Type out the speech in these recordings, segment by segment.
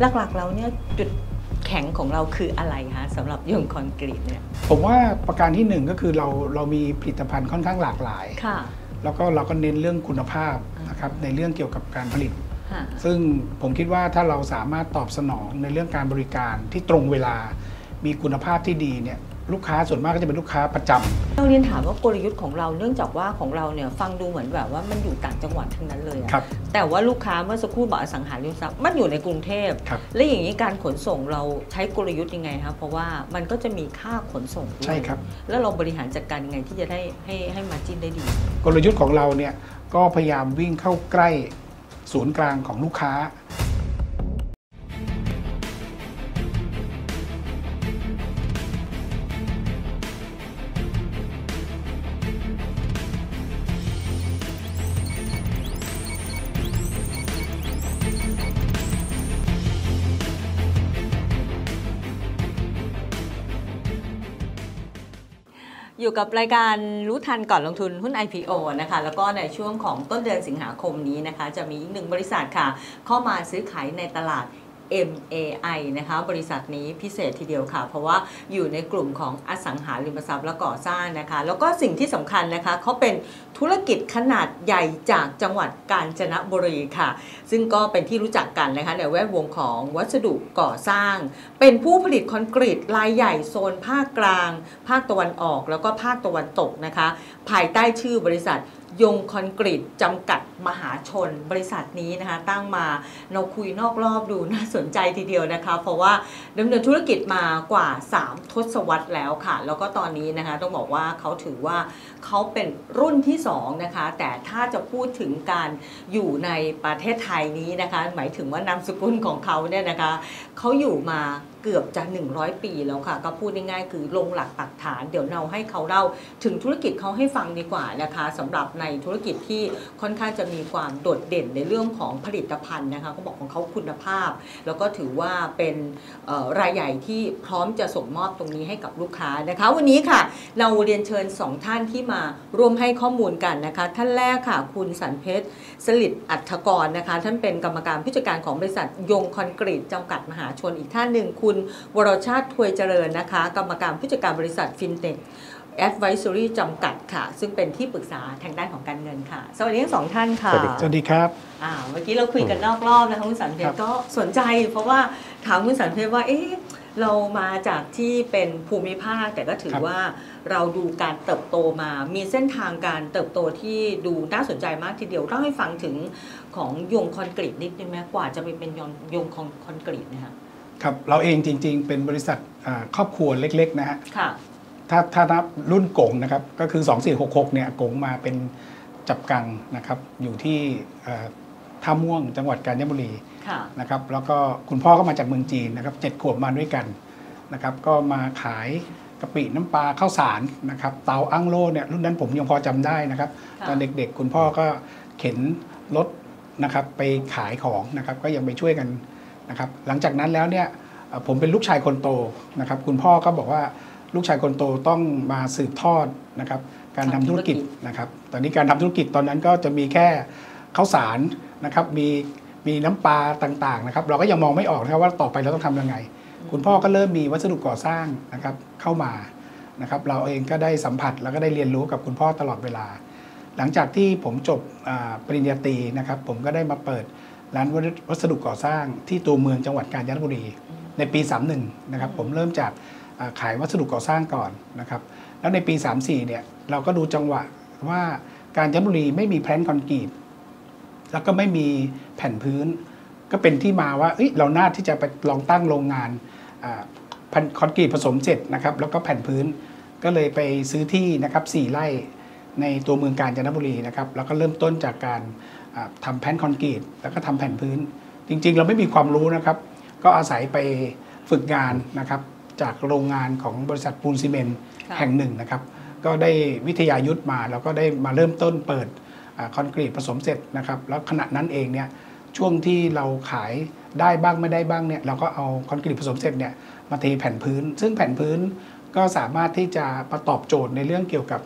หลักๆแล้วเนี่ยจุดแข็งของเราคืออะไรคะสำหรับยงคอนกรีตเนี่ยผมว่าประการที่หนึ่งก็คือเราเรามีผลิตภัณฑ์ค่อนข้างหลากหลาย ค่ะ แล้วก็เราก็เน้นเรื่องคุณภาพนะครับในเรื่องเกี่ยวกับการผลิต ค่ะ ซึ่งผมคิดว่าถ้าเราสามารถตอบสนองในเรื่องการบริการที่ตรงเวลา มีคุณภาพที่ดีเนี่ย ลูกค้าส่วนมากก็จะเป็นลูกค้าประจำเราเรียนถามว่ากลยุทธ์ของเราเนื่องจากว่าของเราเนี่ยฟังดูเหมือนแบบว่ามันอยู่ต่างจังหวัดทั้งนั้นเลยอะครับ แต่ว่าลูกค้าเมื่อสักครู่บอกอสังหาริมทรัพย์มันอยู่ในกรุงเทพ ครับ และอย่างนี้การขนส่งเราใช้กลยุทธ์ยังไงคะเพราะว่ามันก็จะมีค่าขนส่งด้วยใช่ครับ แล้วเราบริหารจัดการยังไงที่จะได้ให้ให้มาจิ้นได้ดี กลยุทธ์ของเราเนี่ยก็พยายามวิ่งเข้าใกล้ศูนย์กลางของลูกค้า อยู่กับรายการรู้ทันก่อนลงทุนหุ้น IPO นะคะแล้วก็ในช่วงของต้นเดือนสิงหาคมนี้นะคะ จะมีอีกหนึ่งบริษัทค่ะ เข้ามาซื้อขายในตลาด MAI นะคะบริษัทนี้พิเศษทีเดียวค่ะ เพราะว่าอยู่ในกลุ่มของอสังหาริมทรัพย์และก่อสร้างนะคะ แล้วก็สิ่งที่สำคัญนะคะเขาเป็นธุรกิจขนาดใหญ่จากจังหวัดกาญจนบุรีค่ะ ซึ่งก็เป็นที่รู้จักกันนะคะในแวดวงของวัสดุก่อสร้าง เป็นผู้ผลิตคอนกรีตรายใหญ่โซนภาคกลาง ภาคตะวันออกแล้วก็ภาคตะวันตกนะคะ ภายใต้ชื่อบริษัท ยงคอนกรีตจำกัดมหาชน บริษัทนี้นะคะตั้งมาเราคุยนอกรอบดูน่าสนใจทีเดียวนะคะ เพราะว่าดำเนินธุรกิจมากว่า 3 ทศวรรษแล้วค่ะ แล้วก็ตอนนี้นะคะต้องบอกว่าเขาถือว่าเขาเป็นรุ่นที่ 2 นะคะ แต่ถ้าจะพูดถึงการอยู่ในประเทศไทยนี้นะคะ หมายถึงว่านามสกุลของเขาเนี่ยนะคะเขาอยู่มา เกือบจะ 100 ปีแล้วค่ะ ก็พูดง่ายๆคือลงหลักปักฐาน เดี๋ยวเราให้เขาเล่าถึงธุรกิจเขาให้ฟังดีกว่านะคะสำหรับในธุรกิจที่ค่อนข้างจะมีความโดดเด่นในเรื่องของผลิตภัณฑ์นะคะเขาบอกของเขาคุณภาพ แล้วก็ถือว่าเป็นรายใหญ่ที่พร้อมจะส่งมอบตรงนี้ให้กับลูกค้านะคะ วันนี้ค่ะ เราเรียนเชิญ 2 ท่านที่มาร่วมให้ข้อมูลกันนะคะ ท่านแรกค่ะ คุณสันเพชรสลิดอัฐกรนะคะ ท่านเป็นกรรมการผู้จัดการของบริษัทยงคอนกรีตจำกัดมหาชนอีกท่านหนึ่งคุณวรชาติถวยเจริญนะคะ กรรมการผู้จัดการบริษัทฟินเทค Advisory จำกัดค่ะ ซึ่งเป็นที่ปรึกษาทางด้านของการเงินค่ะ สวัสดีทั้งสองท่านค่ะ สวัสดีสวัสดีครับอ่าเมื่อกี้เราคุยกันนอกรอบนะคะคุณสันเพชครัรบก็สนใจ เพราะว่าถามคุณสันเพชรว่าเอ๊ะเรามาจากที่เป็นภูมิภาคแต่ก็ถือว่าเราดูการเติบโตมา มีเส้นทางการเติบโตที่ดูน่าสนใจมากทีเดียวเล่าให้ฟังถึงของยงคอนกรีตนิดนึงไหมกว่าจะไปเป็นยงยงคอนคอนกรีตเนะคะ ครับเราเองจริง ๆ เป็นบริษัทอ่าครอบครัวเล็ก ๆ นะฮะค่ะถ้าถ้านับรุ่นกงนะครับก็คือ 2466เนี่ยกงมาเป็นจับกังนะครับอยู่ที่เอ่อท่าม่วงจังหวัดกาญจนบุรีค่ะนะครับแล้วก็คุณพ่อก็มาจากเมืองจีนนะครับเจ็ดขวบมาด้วยกันนะครับก็มาขายกะปิน้ำปลาข้าวสารนะครับเตาอั้งโลเนี่ยรุ่นนั้นผมยังพอจำได้นะครับค่ะตอนเด็กๆ คุณพ่อก็เข็นรถนะครับไปขายของนะครับก็ยังไปช่วยกัน นะครับหลังจากนั้นแล้วเนี่ยผมเป็นลูกชายคนโตนะครับคุณพ่อก็บอกว่าลูกชายคนโตต้องมาสืบทอดนะครับการทำธุรกิจนะครับตอนนี้การทำธุรกิจตอนนั้นก็จะมีแค่ข้าวสารนะครับมีมีน้ำปลาต่างๆนะครับเราก็ยังมองไม่ออกนะครับว่าต่อไปเราต้องทำยังไง คุณพ่อก็เริ่มมีวัสดุก่อสร้างนะครับเข้ามานะครับเราเองก็ได้สัมผัสแล้วก็ได้เรียนรู้กับคุณพ่อตลอดเวลา หลังจากที่ผมจบปริญญาตรีนะครับผมก็ได้มาเปิด ร้านวัสดุก่อสร้างที่ตัวเมืองจังหวัดกาญจนบุรี ในปี 31 นะครับ ผมเริ่มจากขายวัสดุก่อสร้างก่อนนะครับ แล้วในปี 34 เนี่ยเราก็ดูจังหวะว่ากาญจนบุรีไม่มี plant คอนกรีตแล้วก็ไม่มีแผ่นพื้น ก็เป็นที่มาว่าเอ้ยเราน่าที่จะไปลองตั้งโรงงานอ่า plant คอนกรีตผสมเสร็จนะครับ แล้วก็แผ่นพื้นก็เลยไปซื้อที่นะครับ4ไร่ ในตัวเมืองกาญจนบุรีนะครับแล้วก็เริ่มต้นจากการอ่าทำ plant คอนกรีตแล้วก็ทำแผ่นพื้น จริง ๆ เราไม่มีความรู้นะครับ ก็อาศัยไปฝึกงานนะครับ จากโรงงานของบริษัทปูนซีเมนต์ค่ะแห่งหนึ่งนะครับ ก็ได้วิทยายุทธมาแล้วก็ได้มาเริ่มต้นเปิดอาคอนกรีตผสมเสร็จนะครับ แล้วขณะนั้นเองเนี่ยช่วงที่เราขายได้บ้างไม่ได้บ้างเนี่ยเราก็เอาคอนกรีตผสมเสร็จเนี่ยมาเทแผ่นพื้น ซึ่งแผ่นพื้นก็สามารถที่จะประตอบโจทย์ในเรื่องเกี่ยวกับ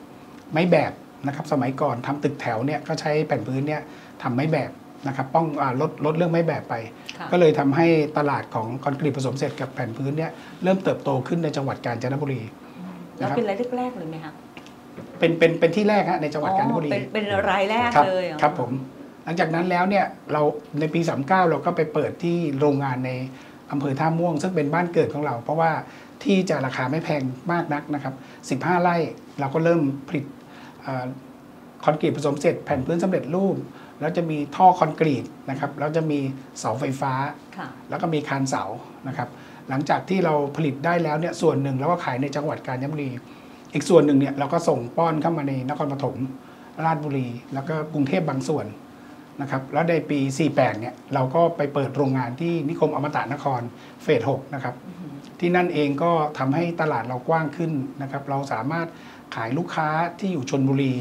ไม้แบบนะครับสมัยก่อนทำตึกแถวเนี่ยก็ใช้แผ่นพื้นเนี่ยทำไม้แบบนะครับป้องอาลดลดเรื่องไม้แบบไปค่ะก็เลยทำให้ตลาดของคอนกรีตผสมเสร็จกับแผ่นพื้นเนี่ยเริ่มเติบโตขึ้นในจังหวัดกาญจนบุรีแล้วเป็นรายแรกๆเลยไหมคะเป็นเป็นเป็นที่แรกฮะในจังหวัดกาญจนบุรีอ๋อเป็นเป็นรายแรกครับเลยเหอครับผมหลังจากนั้นแล้วเนี่ยเราในปี 39 เราก็ไปเปิดที่โรงงานในอำเภอท่าม่วง ซึ่งเป็นบ้านเกิดของเรา เพราะว่าที่จะราคาไม่แพงมากนักนะครับ 15 ไร่เราก็เริ่มผลิตเอ่อ คอนกรีตผสมเสร็จแผ่นพื้นสำเร็จรูป แล้วจะมีท่อคอนกรีตนะครับแล้วจะมีเสาไฟฟ้าค่ะแล้วก็มีคานเสานะครับหลังจากที่เราผลิตได้แล้วเนี่ยส่วนหนึ่งเราก็ขายในจังหวัดกาญจนบุรี อีกส่วนหนึ่งเนี่ยเราก็ส่งป้อนเข้ามาในนครปฐมราชบุรี แล้วก็กรุงเทพบางส่วนนะครับแล้วในปี 48 เนี่ยเราก็ไปเปิดโรงงานที่นิคมอมตะนครเฟส 6 นะครับ ที่นั่นเองก็ทำให้ตลาดเรากว้างขึ้นนะครับ เราสามารถ ขายลูกค้าที่อยู่ชนบุรี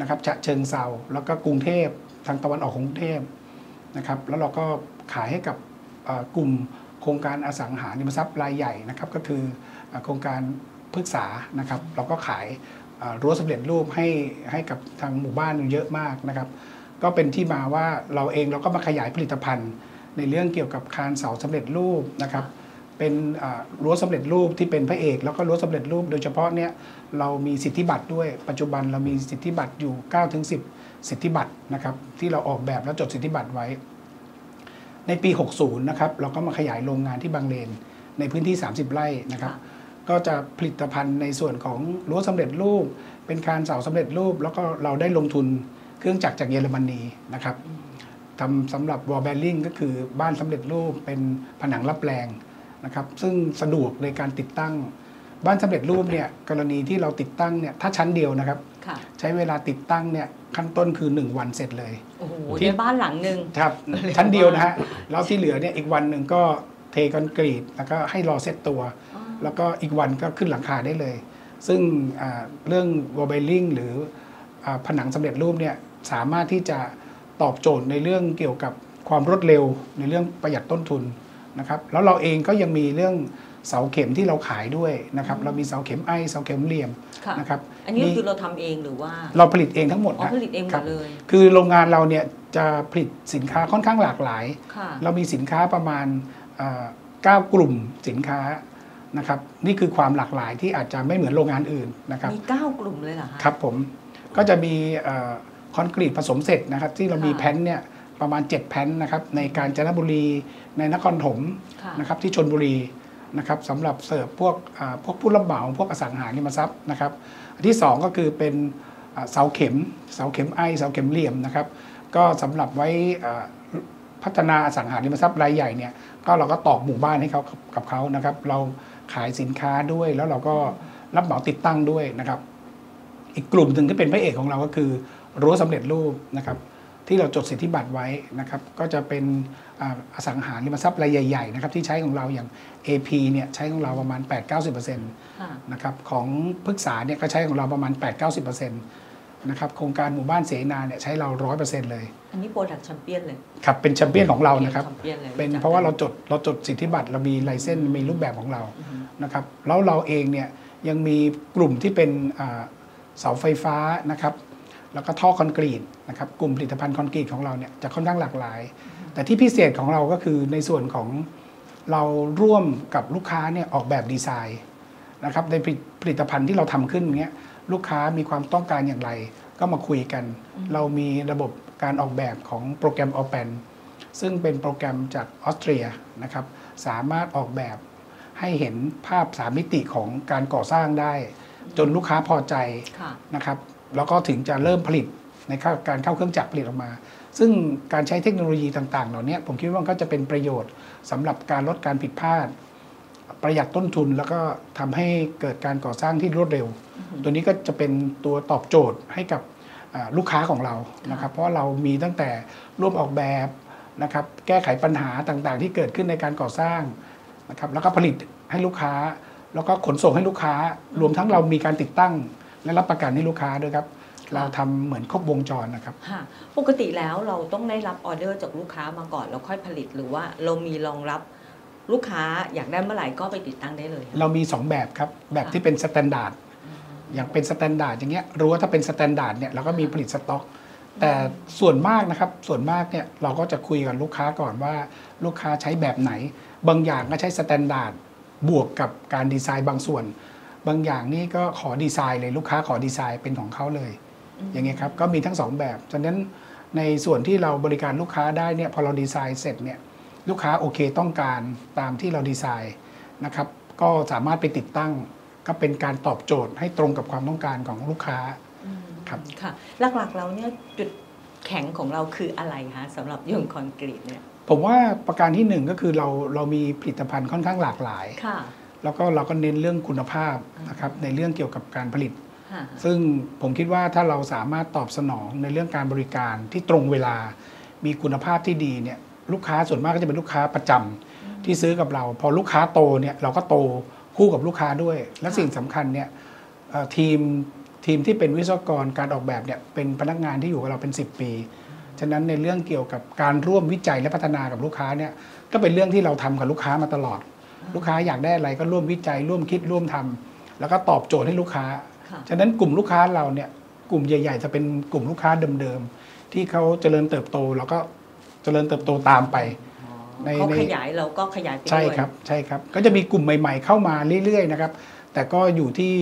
นะครับฉะเชิงเซาแล้วก็กรุงเทพทางตะวันออกของกรุงเทพนะครับแล้วเราก็ขายให้กับกลุ่มโครงการอสังหาริมทรัพย์รายใหญ่นะครับก็คือโครงการพฤกษานะครับ เราก็ขายรั้วสำเร็จรูปให้ให้กับทางหมู่บ้านเยอะมากนะครับ ก็เป็นที่มาว่าเราเองเราก็มาขยายผลิตภัณฑ์ ในเรื่องเกี่ยวกับคานเสาสำเร็จรูปนะครับ เป็นรั้วสำเร็จรูปที่เป็นพระเอก แล้วก็รั้วสำเร็จรูป โดยเฉพาะเนี่ยเรามีสิทธิบัตรด้วยปัจจุบันเรามีสิทธิบัตรอยู่9ถึง10สิทธิบัตรนะครับที่เราออกแบบแล้วจดสิทธิบัตรไว้ ในปี 60นะครับเราก็มาขยายโรงงานที่บางเลน ในพื้นที่ 30 ไร่นะครับ ก็จะผลิตภัณฑ์ในส่วนของรั้วสำเร็จรูป เป็นคานเสาสำเร็จรูป แล้วก็เราได้ลงทุนเครื่องจักรจากเยอรมนีนะครับทำสำหรับวอลเบลลิงก็คือบ้านสำเร็จรูปเป็นผนังรับแรง นะครับซึ่งสะดวกในการติดตั้ง บ้านสำเร็จรูปเนี่ยกรณีที่เราติดตั้งเนี่ยถ้าชั้นเดียวนะครับค่ะใช้เวลาติดตั้งเนี่ยขั้นต้นคือ 1 วันเสร็จเลยโอ้โหที่ในบ้านหลังหนึ่งครับชั้นเดียวนะฮะแล้วที่เหลือเนี่ยอีกวันหนึ่งก็เทคอนกรีตแล้วก็ให้รอเซตตัวอ๋อแล้วก็อีกวันก็ขึ้นหลังคาได้เลย ซึ่งอ่าเรื่องวอลเบลลิงหรืออาผนังสำเร็จรูปเนี่ยสามารถที่จะตอบโจทย์ในเรื่องเกี่ยวกับความรวดเร็วในเรื่องประหยัดต้นทุน นะครับแล้วเราเองก็ยังมีเรื่องเสาเข็มที่เราขายด้วยนะครับเรามีเสาเข็มไอเสาเข็มเหลี่ยมค่ะนะครับอันนี้มีคือเราทำเองหรือว่า เราผลิตเองทั้งหมดอ๋อนะผลิตเองหมครัดบเลยคือโรงงานเราเนี่ยจะผลิตสินค้าค่อนข้างหลากหลายค่ะเรามีสินค้าประมาณเอ่อ9กลุ่มสินค้านะครับนี่คือความหลากหลายที่อาจจะไม่เหมือนโรงงานอื่นนะครับมีเก้ากลุ่มเลยเหรอคะครับผมก็จะมีเอ่อคอนกรีตผสมเสร็จนะครับที่เรามีค่ะแผ่นเนี่ย ประมาณ 7 แผ่นนะครับในกาญจนบุรีในนครถมค่ะนะครับที่ชนบุรีนะครับสำหรับเสิร์ฟพวกอ่าพวกผู้รับเหมาพวกอสังหาริมทรัพย์นะครับอันที่ 2 ก็คือเป็นอ่าเสาเข็มเสาเข็มไอเสาเข็มเหลี่ยมนะครับก็สำหรับไว้อ่าพัฒนาอสังหาริมทรัพย์รายใหญ่เนี่ยก็เราก็ตอกหมู่บ้านให้เขากับกับเขานะครับ เราขายสินค้าด้วยแล้วเราก็รับเหมาติดตั้งด้วยนะครับ อีกกลุ่มหนึ่งที่เป็นพระเอกของเราก็คือรั้วสำเร็จรูปนะครับ ที่เราจดสิทธิบัตรไว้นะครับก็จะเป็นอ่าอสังหาริมทรัพย์รายใหญ่ๆนะครับที่ใช้ของเราอย่าง AP เนี่ยใช้ของเราประมาณ 8-90%ค่ะนะครับของพฤกษาเนี่ยก็ใช้ของเราประมาณ 8-90%นะครับโครงการหมู่บ้านเสนาเนี่ยใช้เรา100%เลย อันนี้ product champion เลย ครับเป็นแชมเปี้ยนของเรานะครับแชมเปี้ยนเลยเป็นจักเพราะว่าเรากันจดเราจดสิทธิบัตรเรามีลายเส้นมีรูปแบบของเราอือฮึนะครับแล้วเราเองเนี่ยยังมีกลุ่มที่เป็นอ่าเสาไฟฟ้านะครับ แล้วก็ท่อคอนกรีตนะครับกลุ่มผลิตภัณฑ์คอนกรีตของเราเนี่ยจะค่อนข้างหลากหลาย แต่ที่พิเศษของเราก็คือในส่วนของเราร่วมกับลูกค้าเนี่ยออกแบบดีไซน์นะครับในผลิตภัณฑ์ที่เราทำขึ้นเนี้ยลูกค้ามีความต้องการอย่างไร ก็มาคุยกัน เรามีระบบการออกแบบของโปรแกรม o p e n ซึ่งเป็นโปรแกรมจากออสเตรียนะครับสามารถออกแบบให้เห็นภาพสามมิติของการก่อสร้างได้ จนลูกค้าพอใจะนะครับ แล้วก็ถึงจะเริ่มผลิตในการเข้าเครื่องจักรผลิตออกมา ซึ่งการใช้เทคโนโลยีต่างๆ เหล่านี้ผมคิดว่ามันก็จะเป็นประโยชน์สำหรับการลดการผิดพลาด ประหยัดต้นทุนแล้วก็ทำให้เกิดการก่อสร้างที่รวดเร็ว ตัวนี้ก็จะเป็นตัวตอบโจทย์ให้กับอ่าลูกค้าของเรานะครับ เพราะว่าเรามีตั้งแต่ร่วมออกแบบนะครับ แก้ไขปัญหาต่างๆ ที่เกิดขึ้นในการก่อสร้างนะครับ แล้วก็ผลิตให้ลูกค้า แล้วก็ขนส่งให้ลูกค้ารวมทั้งเรามีการติดตั้ง และรับประกันให้ลูกค้าด้วยครับ เราทำเหมือนครบวงจรนะครับค่ะปกติแล้วเราต้องได้รับออเดอร์จากลูกค้ามาก่อนแล้วค่อยผลิตหรือว่าเรามีรองรับลูกค้าอยากได้เมื่อไหร่ก็ไปติดตั้งได้เลย เรามี 2 แบบครับ แบบที่เป็น standard อย่างเป็น standard อย่างเงี้ยรู้ว่าถ้าเป็น standard เนี่ยเราก็มีผลิตสต็อก แต่ส่วนมากนะครับส่วนมากเนี่ยเราก็จะคุยกับลูกค้าก่อนว่าลูกค้าใช้แบบไหน บางอย่างก็ใช้ standard บวกกับการดีไซน์บางส่วน บางอย่างนี่ก็ขอดีไซน์เลยลูกค้าขอดีไซน์เป็นของเขาเลย อย่างเงี้ยครับก็มีทั้งสองแบบฉะนั้นในส่วนที่เราบริการลูกค้าได้เนี่ยพอเราดีไซน์เสร็จเนี่ยลูกค้าโอเคต้องการตามที่เราดีไซน์นะครับก็สามารถไปติดตั้ง ก็เป็นการตอบโจทย์ให้ตรงกับความต้องการของลูกค้าอืมครับค่ะหลักๆแล้วเนี่ยจุดแข็งของเราคืออะไรคะสำหรับยงคอนกรีตเนี่ยผมว่าประการที่หนึ่งก็คือเราเรามีผลิตภัณฑ์ค่อนข้างหลากหลายค่ะ แล้วก็เราก็เน้นเรื่องคุณภาพนะครับในเรื่องเกี่ยวกับการผลิตค่ะซึ่งผมคิดว่าถ้าเราสามารถตอบสนองในเรื่องการบริการที่ตรงเวลา มีคุณภาพที่ดีเนี่ยลูกค้าส่วนมากก็จะเป็นลูกค้าประจำที่ซื้อกับเรา พอลูกค้าโตเนี่ยเราก็โตคู่กับลูกค้าด้วย และสิ่งสำคัญเนี่ยเอ่อทีมทีมที่เป็นวิศวกรการออกแบบเนี่ยเป็นพนักงานที่อยู่กับเราเป็น 10 ปี ฉะนั้นในเรื่องเกี่ยวกับการร่วมวิจัยและพัฒนากับลูกค้าเนี่ยก็เป็นเรื่องที่เราทำกับลูกค้ามาตลอด ลูกค้าอยากได้อะไรก็ร่วมวิจัย ร่วมคิดร่วมทำแล้วก็ตอบโจทย์ให้ลูกค้าค่ะฉะนั้นกลุ่มลูกค้าเราเนี่ยกลุ่มใหญ่ ๆ จะเป็นกลุ่มลูกค้าเดิมๆที่เขาเจริญเติบโตแล้วก็เจริญเติบโตตามไปในเขาในขยายเราก็ขยายไปด้วยใช่ครับใช่ครับ ก็จะมีกลุ่มใหม่ ๆ เข้ามาเรื่อยๆนะครับแต่ก็อยู่ที่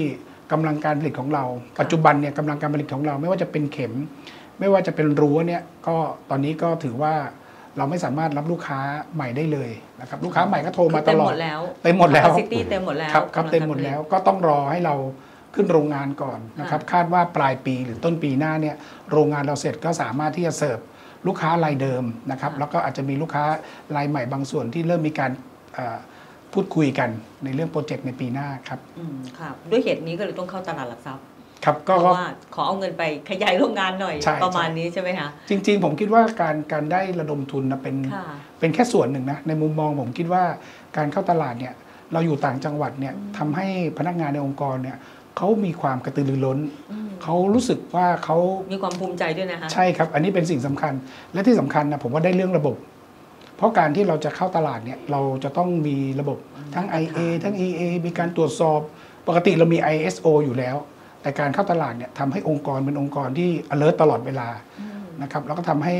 กำลังการผลิตของเรา ปัจจุบันเนี่ยกำลังการผลิตของเราไม่ว่าจะเป็นเข็ม ไม่ว่าจะเป็นรั้วเนี่ยก็ตอนนี้ก็ถือว่า เราไม่สามารถรับลูกค้าใหม่ได้เลยนะครับลูกค้าใหม่ก็โทรมาตลอดเต็มหมดแล้วเต็มหมดแล้ว capacity เต็มหมดแล้วครับครับกำลังเต็มหมดแล้วก็ต้องรอให้เราขึ้นโรงงานก่อนนะครับคาดว่าปลายปีหรือต้นปีหน้าเนี่ยโรงงานเราเสร็จก็สามารถที่จะเสิร์ฟลูกค้ารายเดิมนะครับแล้วก็อาจจะมีลูกค้ารายใหม่บางส่วนที่เริ่มมีการเอ่อพูดคุยกันในเรื่องโปรเจกต์ในปีหน้าครับอืมค่ะด้วยเหตุนี้ก็เลยต้องเข้าตลาดหลักทรัพย์ ครับเพก็ราะก็ว่าขอเอาเงินไปขยายโรงงานหน่อยใช่ประมาณใช่นี้ใช่ไหมคะจริง ๆ ผมคิดว่าการการได้ระดมทุนนะเป็นค่ะเป็นแค่ส่วนหนึ่งนะในมุมมองผมคิดว่าการเข้าตลาดเนี่ยเราอยู่ต่างจังหวัดเนี่ยทำให้พนักงานในองค์กรเนี่ยเขามีความกระตือรือร้นอืมเขารู้สึกว่าเขามีความภูมิใจด้วยนะคะใช่ครับ อันนี้เป็นสิ่งสำคัญ และที่สำคัญนะผมว่าได้เรื่องระบบ เพราะการที่เราจะเข้าตลาดเนี่ยเราจะต้องมีระบบทั้ง IA ทั้ง EA มีการตรวจสอบ ปกติเรามี ISO อยู่แล้ว แต่การเข้าตลาดเนี่ยทำให้องค์กรเป็นองค์กรที่ alert ตลอดเวลาอืมนะครับแล้วก็ทำให้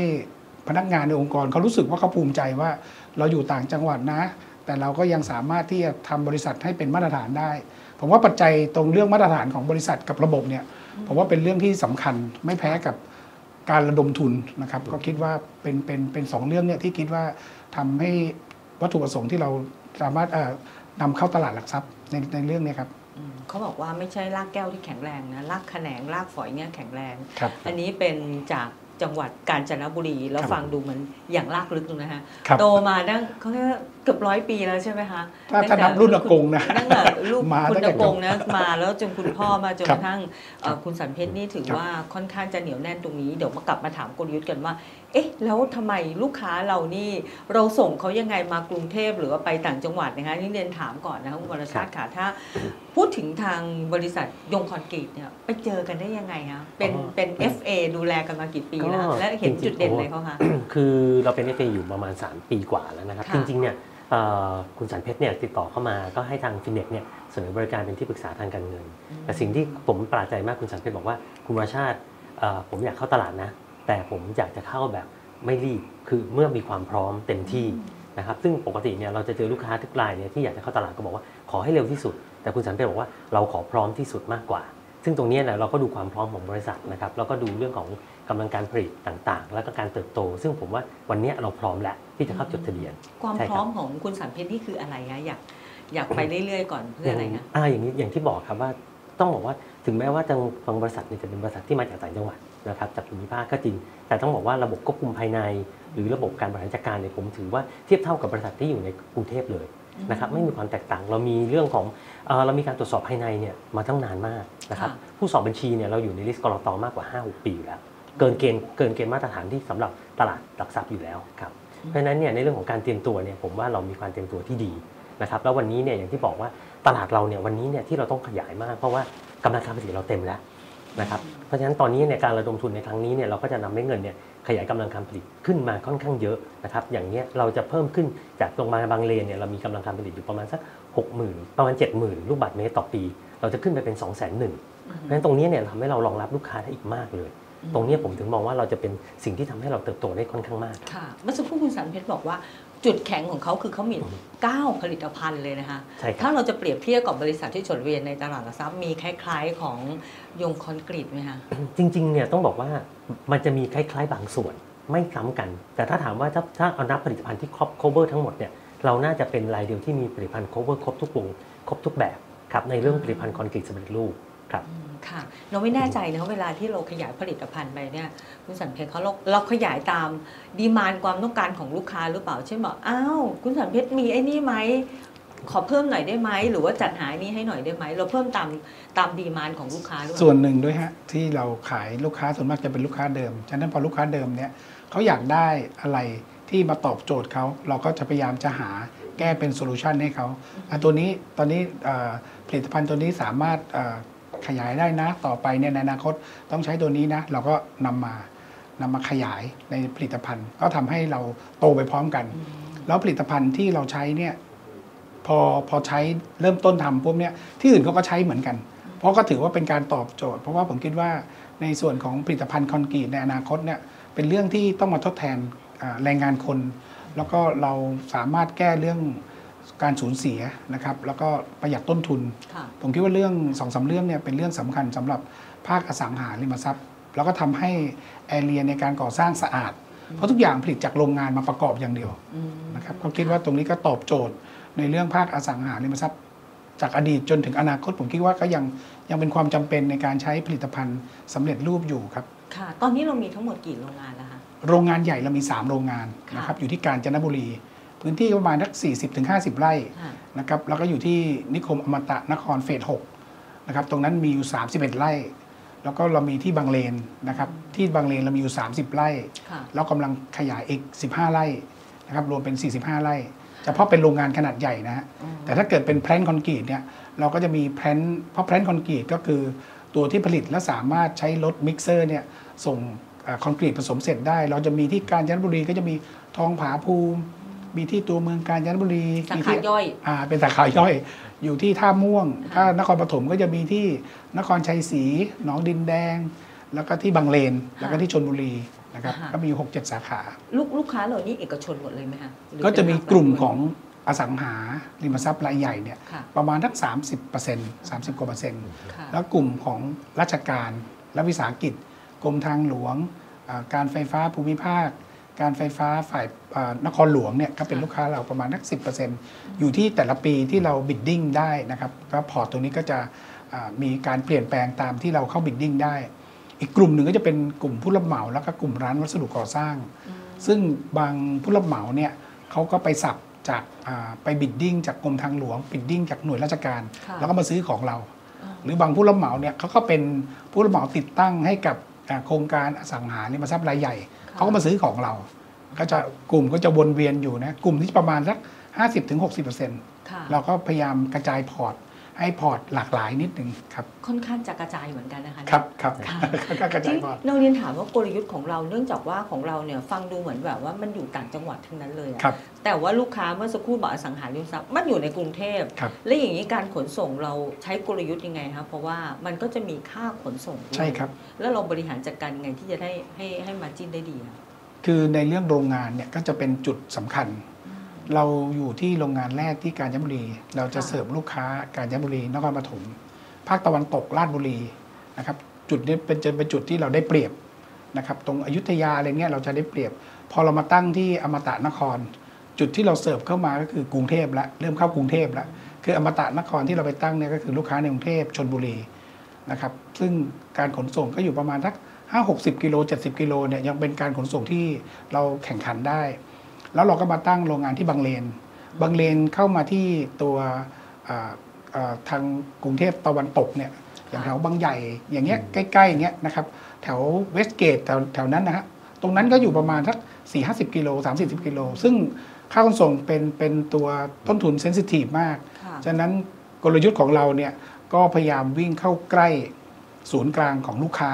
พนักงานในองค์กรเขารู้สึกว่าเขาภูมิใจว่าเราอยู่ต่างจังหวัดนะ แต่เราก็ยังสามารถที่จะทำบริษัทให้เป็นมาตรฐานได้ ผมว่าปัจจัยตรงเรื่องมาตรฐานของบริษัทกับระบบเนี่ยผมว่าเป็นเรื่องที่สำคัญไม่แพ้กับการระดมทุนนะครับ ก็คิดว่าเป็นเป็นเป็นสองเรื่องเนี่ยที่คิดว่าทำให้วัตถุประสงค์ที่เราสามารถเอ่อนำเข้าตลาดหลักทรัพย์ในในเรื่องเนี้ครับอืม เขาบอกว่าไม่ใช่รากแก้วที่แข็งแรงนะรากแขนงรากฝอยเนี่ยแข็งแรงครับอันนี้เป็นจากจังหวัดกาญจนบุรีแล้วครับฟังดูเหมันอย่างลากลึกเลยนะฮะครับโตมาตั้งเขาเรียกว่าเกือบร้อยปีแล้วใช่ไหมคะถ้าตั้งถ้าแต่นับรุ่นอากงนะตั้งแต่ลูกมาคุณตั้งแต่อากงนะมาแล้วจนคุณพ่อมาจนครักบระทั่งเอ่อครับคุณสันเพชรนี่ถือครับว่าค่อนข้างจะเหนียวแน่นตรงนี้เดี๋ยวมากลับมาถามกลยุทธ์กันว่า เอ๊ะแล้วทำไมลูกค้าเรานี่เราส่งเขายังไงมากรุงเทพหรือว่าไปต่างจังหวัดนะคะนี่เรียนถามก่อนนะคะคุณวรชาติค่ะถ้า พูดถึงทางบริษัทยงคอนกรีตเนี่ยไปเจอกันได้ยังไงคะเป็นอ๋อเป็น FA ดูแลกันมากี่ปีแล้วก็และเห็นจริงๆจุดเด่นโอ้อะไรเขาคะคือเราเป็น FA อยู่ประมาณ 3 ปีกว่าแล้วนะครับค่ะจริงๆเนี่ยเอ่อคุณสันเพชรเนี่ยติดต่อเข้ามาก็ให้ทางฟินเน็กเนี่ยเสนอบริการเป็นที่ปรึกษาทางการเงิน แต่สิ่งที่ผมประหลาดใจมากคุณสันเพชรบอกว่าคุณวรชาติเอ่อผมอยากเข้าตลาดนะ แต่ผมอยากจะเข้าแบบไม่รีบคือเมื่อมีความพร้อมเต็มที่นะครับซึ่งปกติเนี่ยเราจะเจอลูกค้าทุกรายเนี่ยที่อยากจะเข้าตลาดก็บอกว่าขอให้เร็วที่สุด แต่คุณสันเพชรบอกว่าเราขอพร้อมที่สุดมากกว่า ซึ่งตรงเนี้ยนะเราก็ดูความพร้อมของบริษัทนะครับแล้วก็ดูเรื่องของกำลังการผลิตต่างๆ แล้วก็การเติบโต ซึ่งผมว่าวันเนี้ยเราพร้อมแล้วที่จะเข้าจดทะเบียน ความใช่พครับร้อมของคุณสันเพชรนี่คืออะไรคะอยากอยากไปเรื่อยๆก่อนเพื่ออะไรนะอ่าอย่างนี้อย่างที่บอกครับว่าต้องบอกว่าถึงแม้ว่าทางทางบริษัทเนี่ยจะเป็นบริษัทที่มาจากต่างจังหวัด นะครับจากภูมิภาคก็จริง แต่ต้องบอกว่าระบบควบคุมภายใน หรือระบบการบริหารจัดการเนี่ยผมถือว่าเทียบเท่ากับบริษัทที่อยู่ในกรุงเทพเลยนะครับไม่มีความแตกต่างเรามีเรื่องของเอ่อเรามีการตรวจสอบภายในเนี่ยมาตั้งนานมากนะครับค่ะผู้สอบบัญชีเนี่ยเราอยู่ในลิสต์กรตมากกว่า 5-6 ปีอยู่แล้วเกินเกณฑ์เกินเกณฑ์มาตรฐานที่สำหรับตลาดหลักทรัพย์อยู่แล้วครับเพราะฉะนั้นเนี่ยในเรื่องของการเตรียมตัวเนี่ยผมว่าเรามีการเตรียมตัวที่ดีนะครับแล้ววันนี้เนี่ยอย่างที่บอกว่าตลาดเราเนี่ยวันนี้เนี่ยที่เราต้องขยายมากเพราะว่ากำลังการผลิตเราเต็มแล้ว นะครับเพราะฉะนั้นตอนนี้เนี่ยการระดมทุนในครั้งนี้เนี่ยเราก็จะนำให้เงินเนี่ยขยายกำลังการผลิตขึ้นมาค่อนข้างเยอะนะครับอย่างเนี้ยเราจะเพิ่มขึ้นจากโรงพยาบาลบางเลนเนี่ยเรามีกำลังการผลิตอยู่ประมาณสัก60,000 ประมาณ 70,000 ลูกบาศก์เมตรต่อปี เราจะขึ้นไปเป็น 2 0 0 0 0 0หนึ่งเพราะฉะนั้นตรงนี้เนี่ยทำให้เรารองรับลูกค้าได้อีกมากเลยอืมตรงเนี้ยผมถึงมองว่าเราจะเป็นสิ่งที่ทำให้เราเติบโตได้ค่อนข้างมาก ค่ะเมื่อสักครู่คุณสันเพชรบอกว่า จุดแข็งของเขาคือเขามี 9 ผลิตภัณฑ์เลยนะคะ ใช่ครัถ้าบเราจะเปรียบเทียบกับบริษัทที่จดทะเรียนในตลาดหลักทรัพย์มีคล้ายๆของยงคอนกรีตไหมคะ จริงๆ เนี่ยต้องบอกว่ามันจะมีคล้ายๆ บางส่วนไม่ซ้ำกัน แต่ถ้าถามว่าถ้าถ้าเอานับผลิตภัณฑ์ที่ครอบ cover ทั้งหมดเนี่ยเราน่าจะเป็นรายเดียวที่มีผลิตภัณฑ์ cover ครบทุกวงครบทุกแบบครับในเรื่องผลิตภัณฑ์คอนกรีตสำเร็จรูปครับอืม ค่ะเราไม่แน่ใจนะเวลาที่เราขยายผลิตภัณฑ์ไปเนี่ยคุณสันเพชรเขาเราเราขยายตามดีมานความต้องการของลูกค้าหรือเปล่าเช่นบอกอ้าวคุณสันเพชรมีไอ้นี่ไหมขอเพิ่มหน่อยได้ไหมหรือว่าจัดหานี่ให้หน่อยได้ไหมเราเพิ่มตามตามดีมานของลูกค้าหรือเปล่าส่วนหนึ่งด้วยฮะที่เราขายลูกค้าส่วนมากจะเป็นลูกค้าเดิมฉะนั้นพอลูกค้าเดิมเนี่ยเขาอยากได้อะไรที่มาตอบโจทย์เขาเราก็จะพยายามจะหาแก้เป็นโซลูชันให้เขาอะตัวนี้ตอนนี้ผลิตภัณฑ์ตัวนี้สามารถ ขยายได้นะ ต่อไปเนี่ยในอนาคตต้องใช้ตัวนี้นะ เราก็นำมานำมาขยายในผลิตภัณฑ์ ก็ทำให้เราโตไปพร้อมกัน แล้วผลิตภัณฑ์ที่เราใช้เนี่ยพอพอใช้เริ่มต้นทำปุ๊บเนี่ยที่อื่นเขาก็ใช้เหมือนกัน เพราะก็ถือว่าเป็นการตอบโจทย์ เพราะว่าผมคิดว่าในส่วนของผลิตภัณฑ์คอนกรีตในอนาคตเนี่ยเป็นเรื่องที่ต้องมาทดแทนอ่าแรงงานคน แล้วก็เราสามารถแก้เรื่อง การสูญเสียนะครับแล้วก็ประหยัดต้นทุนค่ะผมคิดว่าเรื่องสองสาเรื่องเนี่ยเป็นเรื่องสำคัญสำหรับภาคอสังหาริมทรัพย์ แล้วก็ทำให้แอเรียในการก่อสร้างสะอาด เพราะทุกอย่างผลิตจากโรงงานมาประกอบอย่างเดียวอืมนะครับก็คิดว่าตรงนี้ก็ตอบโจทย์ในเรื่องภาคอสังหาริมทรัพย์ จากอดีตจนถึงอนาคตผมคิดว่าก็ยังยังเป็นความจำเป็นในการใช้ผลิตภัณฑ์สำเร็จรูปอยู่ครับค่ะตอนนี้เรามีทั้งหมดกี่โรงงานแล้วคะโรงงานใหญ่เรามี 3 โรงงานค่ะนะครับอยู่ที่กาญจนบุรี พื้นที่ประมาณสัก40-50 ไร่ค่ะนะครับแล้วก็อยู่ที่นิคมอมตะนครเฟส6นะครับตรงนั้นมีอยู่ 31 ไร่ แล้วก็เรามีที่บางเลนนะครับที่บางเลนเรามีอยู่ 30 ไร่ค่ะแล้วกำลังขยายอีก 15 ไร่นะครับรวมเป็น 45 ไร่เฉพาะเป็นโรงงานขนาดใหญ่นะฮะอืมแต่ถ้าเกิดเป็น plant คอนกรีตเนี่ยเราก็จะมี plant เพราะ plant คอนกรีตก็คือตัวที่ผลิตและสามารถใช้รถมิกเซอร์เนี่ยส่งเอ่อคอนกรีตผสมเสร็จได้ เราจะมีที่กาญจนบุรีก็จะมีทองผาภูมิ มีที่ตัวเมืองกาญจนบุรีมีสาขาที่ย่อยอ่าเป็นสาขาย่อย อยู่ที่ท่าม่วงค่ะถ้านครปฐมก็จะมีที่นครชัยศรีหนองดินแดง แล้วก็ที่บางเลน แล้วก็ที่ชนบุรีนะครับก็มี 6-7 สาขา ลูกลูกค้าเหล่านี้เอกชนหมดเลยไหมคะหรือก็จะมีเป็นภาคกลุ่มรัฐของอสังหาริมทรัพย์รายใหญ่เนี่ยค่ะประมาณทัก30% 30กว่าเปอร์เซ็นต์ค่ะแล้วกลุ่มของราชการและวิสาหกิจ กรมทางหลวงอ่าการไฟฟ้าภูมิภาค การไฟฟ้าฝ่ายนครหลวงเนี่ยก็เป็นลูกค้าเราประมาณนัก 10%อยู่ที่แต่ละปีที่เราบิดดิ้งได้นะครับก็พอร์ตตรงนี้ก็จะมีการเปลี่ยนแปลงตามที่เราเข้าบิดดิ้งได้ อีกกลุ่มหนึ่งก็จะเป็นกลุ่มผู้รับเหมาแล้วก็กลุ่มร้านวัสดุก่อสร้าง ซึ่งบางผู้รับเหมาเนี่ยเขาก็ไปสับจากไปบิดดิ้งจากกรมทางหลวงบิดดิ้งจากหน่วยราชการ แล้วก็มาซื้อของเรา หรือบางผู้รับเหมาเนี่ยเขาก็เป็นผู้รับเหมาติดตั้งให้กับโครงการอสังหาริมทรัพย์รายใหญ่ เขาก็มาซื้อของเรา ก็จะกลุ่มก็จะวนเวียนอยู่นะ กลุ่มที่ประมาณสัก 50-60%ค่ะเราก็พยายามกระจาย port ให้ port หลากหลายนิดนึงครับค่อนข้างจะกระจายเหมือนกันนะคะครับครับค่ะก็กระจายที่ port เราเรียนถามว่ากลยุทธ์ของเราเนื่องจากว่าของเราเนี่ยฟังดูเหมือนแบบว่ามันอยู่ต่างจังหวัดทั้งนั้นเลยอะครับแต่ว่าลูกค้าเมื่อสักครู่บอกอสังหาริมทรัพย์มันอยู่ในกรุงเทพครับและอย่างนี้การขนส่งเราใช้กลยุทธ์ยังไงคะเพราะว่ามันก็จะมีค่าขนส่งด้วยใช่ครับแล้วเราบริหารจัดการยังไงที่จะได้ให้ให้ margin ได้ดีอะคือในเรื่องโรงงานเนี่ยก็จะเป็นจุดสำคัญ เราอยู่ที่โรงงานแรกที่กาญจนบุรี เราจะค่ะเสิร์ฟลูกค้ากาญจนบุรีนครปฐมภาคตะวันตกราชบุรีนะครับจุดนี้เป็นจะเป็นจุดที่เราได้เปรียบนะครับตรงอยุธยาอะไรเงี้ยเราจะได้เปรียบ พอเรามาตั้งที่อมตะนคร จุดที่เราเสิร์ฟเข้ามาก็คือกรุงเทพแล้วเริ่มเข้ากรุงเทพแล้วคืออมตะนครที่เราไปตั้งเนี่ยก็คือลูกค้าในกรุงเทพชนบุรีนะครับซึ่งการขนส่งก็อยู่ประมาณสักห้าหกสิบกิโลเจ็ดสิบกิโลเนี่ยยังเป็นการขนส่งที่เราแข่งขันได้ แล้วเราก็มาตั้งโรงงานที่บางเลน บางเลนเข้ามาที่ตัวอ่าอ่าทางกรุงเทพตะวันตกเนี่ยอย่างแถวบางใหญ่อย่างเงี้ยใกล้ๆอย่างเงี้ยนะครับแถว Westgate แถวแถวนั้นนะฮะตรงนั้นก็อยู่ประมาณสักสี่ห้าสิบกิโลสามสิบกิโลซึ่งค่าขนส่งเป็นเป็นตัวต้นทุน sensitive มากค่ะฉะนั้นกลยุทธ์ของเราเนี่ยก็พยายามวิ่งเข้าใกล้ศูนย์กลางของลูกค้า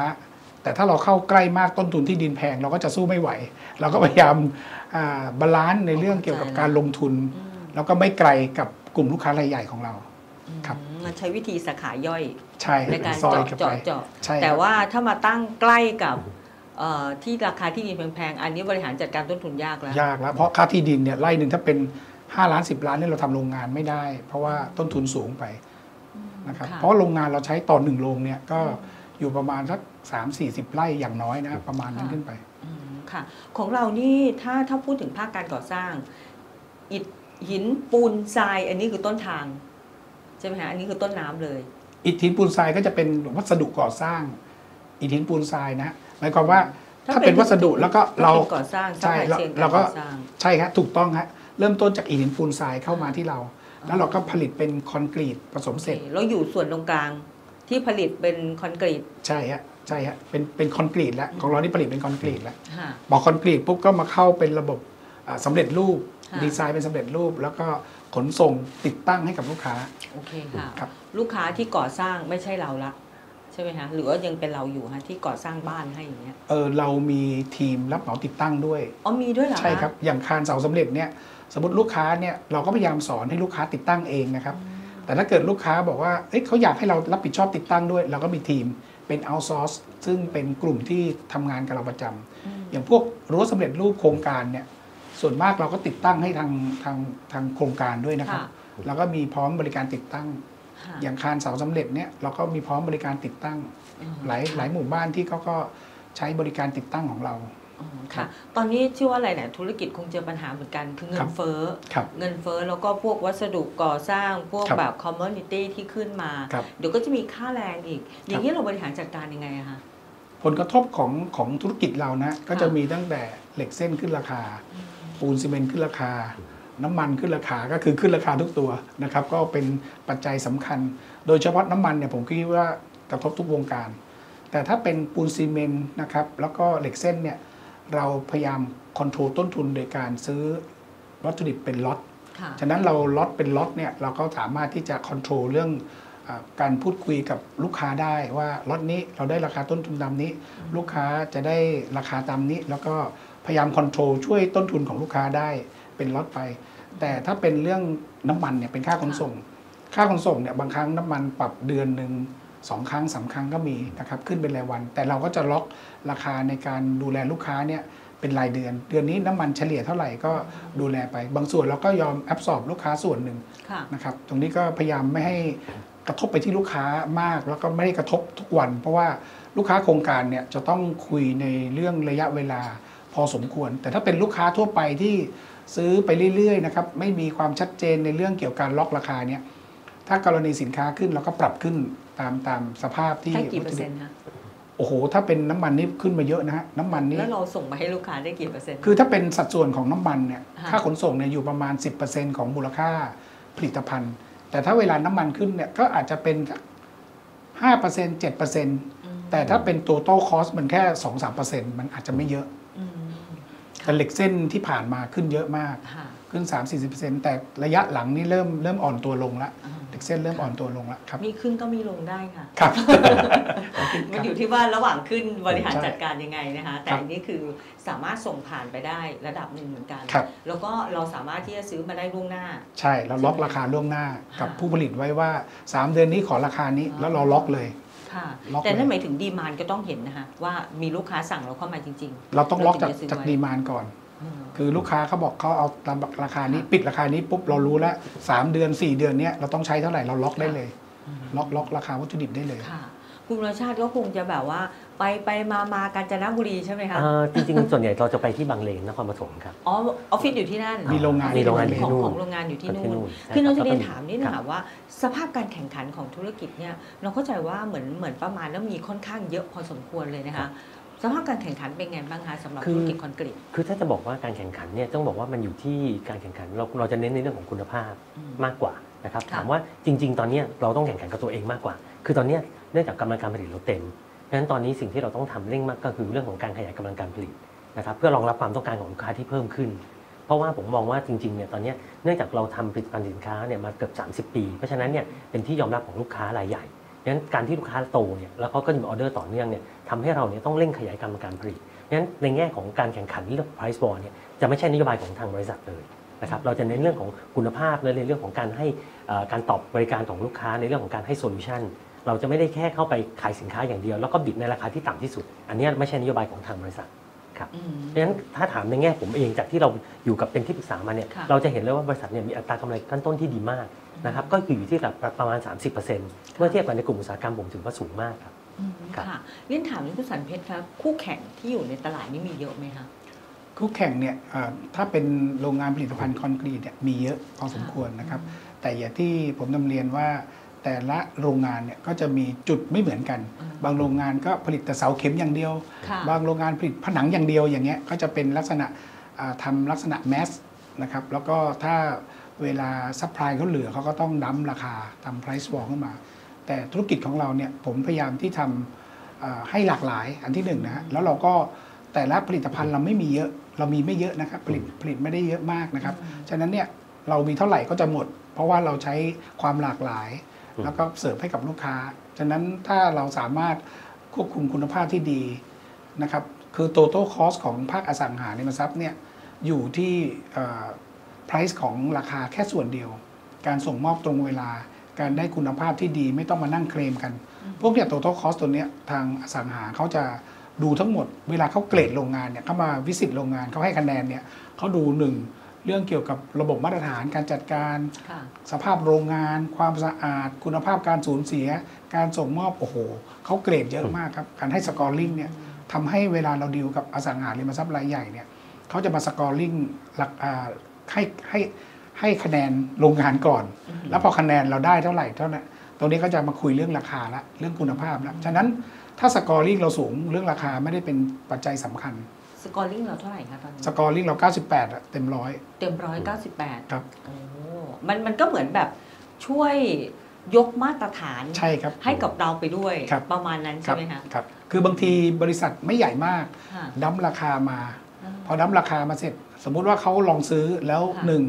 แต่ถ้าเราเข้าใกล้มากต้นทุนที่ดินแพงเราก็จะสู้ไม่ไหว เราก็พยายามอ่า balance ในเรื่องเกี่ยวกับการลงทุนอืมแล้วก็ไม่ไกลกับกลุ่มลูกค้ารายใหญ่ของเราครับอืมมันใช้วิธีสาขาย่อยใช่ในการซอยเจาะเข้าไปเจาะเจาะใช่แต่ว่าถ้ามาตั้งใกล้กับเอ่อที่ราคาที่ดินแพงๆอันนี้บริหารจัดการต้นทุนยากแล้วยากแล้ว เพราะค่าที่ดินเนี่ยไร่หนึ่งถ้าเป็น 5 ล้าน 10 ล้านเนี่ยเราทำโรงงานไม่ได้ เพราะว่าต้นทุนสูงไปนะครับค่ะเพราะโรงงานเราใช้ต่อหนึ่งโรงเนี่ยก็อยู่ประมาณสัก 3 4 0ไร่อย่างน้อยนะครับประมาณนั้นขึ้นไปอืมค่ะ ของเรานี่ถ้าถ้าพูดถึงภาคการก่อสร้าง อิฐหินปูนทราย อันนี้คือต้นทาง ใช่ไหมคะอันนี้คือต้นน้ำเลย อิฐหินปูนทรายก็จะเป็นวัสดุก่อสร้าง อิฐหินปูนทรายนะฮะหมายความว่าถ้าเป็นวัสดุแล้วก็เราถ้ป็นก่อสร้างใช่ supply เรา chain เราก็ก่อสร้างใช่ครับถูกต้องฮะเริ่มต้นจากอิฐหินปูนทรายเข้ามาที่เรา แล้วเราก็ผลิตเป็นคอนกรีตผสมเสร็จโอเคแล้วอยู่ส่วนตรงกลางที่ผลิตเป็นคอนกรีตใช่ฮะ ใช่ฮะเป็นเป็นคอนกรีตแล้วของเรานี่ผลิตเป็นคอนกรีตแล้วค่ะบอกคอนกรีตปุ๊บก็มาเข้าเป็นระบบอ่าสำเร็จรูปค่ะดีไซน์เป็นสำเร็จรูป แล้วก็ขนส่งติดตั้งให้กับลูกค้าโอเคค่ะครับลูกค้าที่ก่อสร้างไม่ใช่เราละใช่ไหมคะหรือว่ายังเป็นเราอยู่ฮะที่ก่อสร้างบ้านให้อย่างเงี้ยเออเรามีทีมรับเหมาติดตั้งด้วยอ๋อมีด้วยเหรอคะใช่ครับอย่างคานเสาสำเร็จเนี่ยสมมติลูกค้าเนี่ยเราก็พยายามสอนให้ลูกค้าติดตั้งเองนะครับแต่ถ้าเกิดลูกค้าบอกว่าเอ้ยเขาอยากให้เรารับผิดชอบติดตั้งด้วย เราก็มีทีม เป็น outsource ซึ่งเป็นกลุ่มที่ทำงานกับเราประจำอืมอย่างพวกรั้วสำเร็จรูปโครงการเนี่ยส่วนมากเราก็ติดตั้งให้ทางทางทางโครงการด้วยนะครับค่ะแล้วก็มีพร้อมบริการติดตั้งค่ะอย่างคานเสาสำเร็จเนี่ยเราก็มีพร้อมบริการติดตั้งอืมหลายหลายหมู่บ้านที่เขาก็ใช้บริการติดตั้งของเราอ๋อ ค่ะ ตอนนี้เชื่อว่าอะไรเนี่ยธุรกิจคงเจอปัญหาเหมือนกัน คือเงิครันบเฟ้อครับเงินเฟ้อแล้วก็พวกวัสดุก่อสร้างพวกครับแบบคอมม o นิตี้ที่ขึ้นมาครับเดี๋ยวก็จะมีค่าแรงอีก อย่างนี้เราบริหารจัดการยังไงอะคะผลกระทบของของธุรกิจเรานะก็จะมีตั้งแต่เหล็กเส้นขึ้นราคา ปูนซีเมนต์ขึ้นราคา น้ำมันขึ้นราคาก็คือขึ้นราคาทุกตัวนะครับก็เป็นปัจจัยสำคัญ โดยเฉพาะน้ำมันเนี่ยผมคิดว่ากระทบทุกวงการ แต่ถ้าเป็นปูนซีเมนต์นะครับแล้วก็เหล็กเส้นเนี่ย เราพยายาม control ต้นทุนโดยการซื้อวัตถุดิบเป็นล็อตค่ะฉะนั้นเราล็อตเป็นล็อตเนี่ยเราก็สามารถที่จะ control เรื่องอาการพูดคุยกับลูกค้าได้ว่าล็อตนี้เราได้ราคาต้นทุนตามนี้ ลูกค้าจะได้ราคาตามนี้ แล้วก็พยายามคอนโทรลช่วยต้นทุนของลูกค้าได้เป็นล็อตไป แต่ถ้าเป็นเรื่องน้ำมันเนี่ยเป็นค่าขนส่ง ค่าขนส่งเนี่ยบางครั้งน้ำมันปรับเดือนหนึ่ง สองครั้งสามครั้งก็มีนะครับขึ้นเป็นรายวัน แต่เราก็จะล็อกราคาในการดูแลลูกค้าเนี่ยเป็นรายเดือน เดือนนี้น้ำมันเฉลี่ยเท่าไหร่ก็ดูแลไป บางส่วนเราก็ยอมแอบสอบลูกค้าส่วนหนึ่งค่ะนะครับตรงนี้ก็พยายามไม่ให้กระทบไปที่ลูกค้ามาก แล้วก็ไม่ได้กระทบทุกวัน เพราะว่าลูกค้าโครงการเนี่ยจะต้องคุยในเรื่องระยะเวลาพอสมควร แต่ถ้าเป็นลูกค้าทั่วไปที่ซื้อไปเรื่อยๆนะครับไม่มีความชัดเจนในเรื่องเกี่ยวกับการล็อกราคาเนี่ยถ้ากรณีสินค้าขึ้นเราก็ปรับขึ้น ตามตามสภาพที่ให้กี่เปอร์เซ็นต์คะโอ้โห ถ้าเป็นน้ำมันนี่ขึ้นมาเยอะนะฮะ น้ำมันนี่ แล้วเราส่งไปให้ลูกค้าได้กี่เปอร์เซ็นต์ คือถ้าเป็นสัดส่วนของน้ำมันเนี่ยค่ะค่าขนส่งเนี่ยอยู่ประมาณ 10%ของมูลค่าผลิตภัณฑ์ แต่ถ้าเวลาน้ำมันขึ้นเนี่ย ก็อาจจะเป็นห้าเปอร์เซ็นต์เจ็ดเปอร์เซ็นต์อืมแต่ถ้าเป็นตัวโต้คอสมันแค่สองสามเปอร์เซ็นต์มันอาจจะไม่เยอะ อืมแต่เหล็กเส้นที่ผ่านมาขึ้นเยอะมาก ค่ะขึ้น 3 4 0แต่ระยะหลังนี่เริ่มเริ่มอ่อนตัวลงละ อ่า เหล็กเส้นเริ่มอ่อนตัวลงละครับ มีขึ้นก็มีลงได้ค่ะครับมันอยู่ที่ว่าระหว่างขึ้นบริหารใช่จัดการยังไงนะคะ แต่ครับอันนี้คือสามารถส่งผ่านไปได้ระดับหนึ่งเหมือนกันครับแล้วก็เราสามารถที่จะซื้อมาได้ล่วงหน้า ใช่เราล็อกราคาล่วงหน้ากับค่ะผู้ผลิตไว้ว่า 3 เดือนนี้ขอราคานี้อ๋อแล้วเราล็อกเลยค่ะล็อกแต่นั่นเลยหมายถึงดีมานก็ต้องเห็นนะคะว่ามีลูกค้าสั่งเราเข้ามาจริงเราต้องล็อกจากเราถึงจะซื้อจากไว้ดีมานก่อนๆอืม คือลูกค้าเขาบอกเขาเอาตามราคานี้ค่ะปิดราคานี้ปุ๊บเรารู้แล้วสามเดือนสี่เดือนเนี้ยเราต้องใช้เท่าไหร่เราล็อกได้เลยอืมล็อกล็อกราคาวัตถุดิบได้เลยค่ะคุณรชาติก็คงจะแบบว่า ไปไปมามาๆกาญจนบุรีใช่ไหมคะอ่าจริงๆ ส่วนใหญ่เราจะไปที่บางเลนนครปฐมครับอ๋อออฟฟิศอยู่ที่นั่นมีโรงงานมีโรงงานอยู่ของที่นู่นของโรงงานอยู่ที่ที่นู่นู่นนใช่คือเราคจะบเรียนแล้วก็ถามนิดนึงครับค่ะว่า สภาพการแข่งขันของธุรกิจเนี่ยเราเข้าใจว่าเหมือนเหมือนประมาณแล้วมีค่อนข้างเยอะพอสมควรเลยนะคะ สภาพการแข่งขันเป็นไงบ้างคะสำหรับคือธุรกิจคอนกรีตคือถ้าจะบอกว่าการแข่งขันเนี่ยต้องบอกว่ามันอยู่ที่การแข่งขันเราเราจะเน้นในเรื่องของคุณภาพอืมมากกว่านะครับค่ะถามว่าจริง ๆ ตอนเนี้ยเราต้องแข่งขันกับตัวเองมากกว่า คือตอนเนี้ยเนื่องจากกำลังการผลิตเราเต็มเพราะฉะนั้นตอนนี้สิ่งที่เราต้องทำเร่งมากก็คือเรื่องของการขยายกำลังการผลิตนะครับเพื่อรองรับความต้องการของลูกค้าที่เพิ่มขึ้น เพราะว่าผมมองว่าจริงๆเนี่ยตอนเนี้ยเนื่องจากเราทำผลิตภัณฑ์สินค้าเนี่ยมาเกือบ 30 ปี เพราะฉะนั้นเนี่ยเป็นที่ยอมรับของลูกค้ารายใหญ่ ดังนั้นการที่ลูกค้าโตเนี่ยแล้วเขาก็มีออเดอร์ต่อเนื่องเนี่ยทำให้เราเนี่ยต้องเร่งขยายกำลังการผลิตงั้นในแง่ของการแข่งขันเรื่อง price war เนี่ยจะไม่ใช่นโยบายของทางบริษัทเลยนะครับเราจะเน้นเรื่องของคุณภาพและในเรื่องของการให้การตอบบริการของลูกค้าในเรื่องของการให้โซลูชันเราจะไม่ได้แค่เข้าไปขายสินค้าอย่างเดียว แล้วก็บิดในราคาที่ต่ำที่สุด อันนี้ไม่ใช่นโยบายของทางบริษัท อืมเพราะฉะนั้นถ้าถามในแง่ผมเองจากที่เราอยู่กับเป็นที่ปรึกษามาเนี่ยค่ะเราจะเห็นเลยว่าบริษัทเนี่ยมีอัตรากำไรขั้นต้นที่ดีมากนะครับก็คืออยู่ที่ระดับประมาณ 30%เมื่อเทียบกับในกลุ่มอุตสาหกรรมผมถือว่าสูงมากครับอืมครับค่ะเรียนถามนี่คุณสันเพชรครับคู่แข่งที่อยู่ในตลาดนี่มีเยอะไหมคะคู่แข่งเนี่ยเอ่อถ้าเป็นโรงงานผลิตภัณฑ์คอนกรีตเนี่ยมีเยอะพอสมควรนะครับ แต่อย่างที่ผมนำเรียนว่า แต่ละโรงงานเนี่ยก็จะมีจุดไม่เหมือนกันอืมบางโรงงานก็ผลิตแต่เสาเข็มอย่างเดียวค่ะบางโรงงานผลิตผนังอย่างเดียวอย่างเงี้ยก็จะเป็นลักษณะอ่าทำลักษณะ mass นะครับแล้วก็ถ้าเวลา supply เขาเหลือเขาก็ต้อง dump ราคาทำ price war ขึ้นมา แต่ธุรกิจของเราเนี่ยผมพยายามที่ทำอ่าให้หลากหลายอันที่หนึ่งนะฮะแล้วเราก็แต่ละผลิตภัณฑ์เราไม่มีเยอะ เรามีไม่เยอะนะครับผลิตผลิตไม่ได้เยอะมากนะครับ ฉะนั้นเนี่ยเรามีเท่าไหร่ก็จะหมด เพราะว่าเราใช้ความหลากหลายอืม แล้วก็เสิร์ฟให้กับลูกค้า ฉะนั้นถ้าเราสามารถควบคุมคุณภาพที่ดีนะครับคือ total cost ของภาคอสังหาริมทรัพย์เนี่ยอยู่ที่ price ของราคาแค่ส่วนเดียว การส่งมอบตรงเวลา การได้คุณภาพที่ดีไม่ต้องมานั่งเคลมกัน พวกเนี่ย total cost ตัวเนี้ยทางอสังหาเขาจะดูทั้งหมด เวลาเขาเกรดโรงงานเนี่ยเขามา visit โรงงานเขาให้คะแนนเนี่ยเขาดูหนึ่ง เรื่องเกี่ยวกับระบบมาตรฐานการจัดการค่ะสภาพโรงงาน ความสะอาด คุณภาพการสูญเสีย การส่งมอบโอ้โหเขาเกรดเยอะมากครับ การให้ scoring เนี่ยทำให้เวลาเราดีลกับอสังหาริมทรัพย์รายใหญ่เนี่ยเขาจะมา scoring หลักอ่าให้ให้ให้คะแนนโรงงานก่อน แล้วพอคะแนนเราได้เท่าไหร่เท่านั้นตรงนี้ก็จะมาคุยเรื่องราคาละเรื่องคุณภาพละฉะนั้นถ้า scoring เราสูงเรื่องราคาไม่ได้เป็นปัจจัยสำคัญ scoring เราเท่าไหร่คะตอนนี้ ส scoring เรา 98อะเต็มร้อยเต็มร้อยเก้าสิบแปดครับ โอ้มันมันก็เหมือนแบบช่วยยกมาตรฐานใช่ครับ ให้กับเราไปด้วยครับ ประมาณนั้นคใช่รับไหมคะครับ คือบางทีบริษัทไม่ใหญ่มาก ค่ะ dump ราคามาอ่าพอ dump ราคามาเสร็จ สมมุติว่าเขาลองซื้อแล้วค่ะ หนึ่ง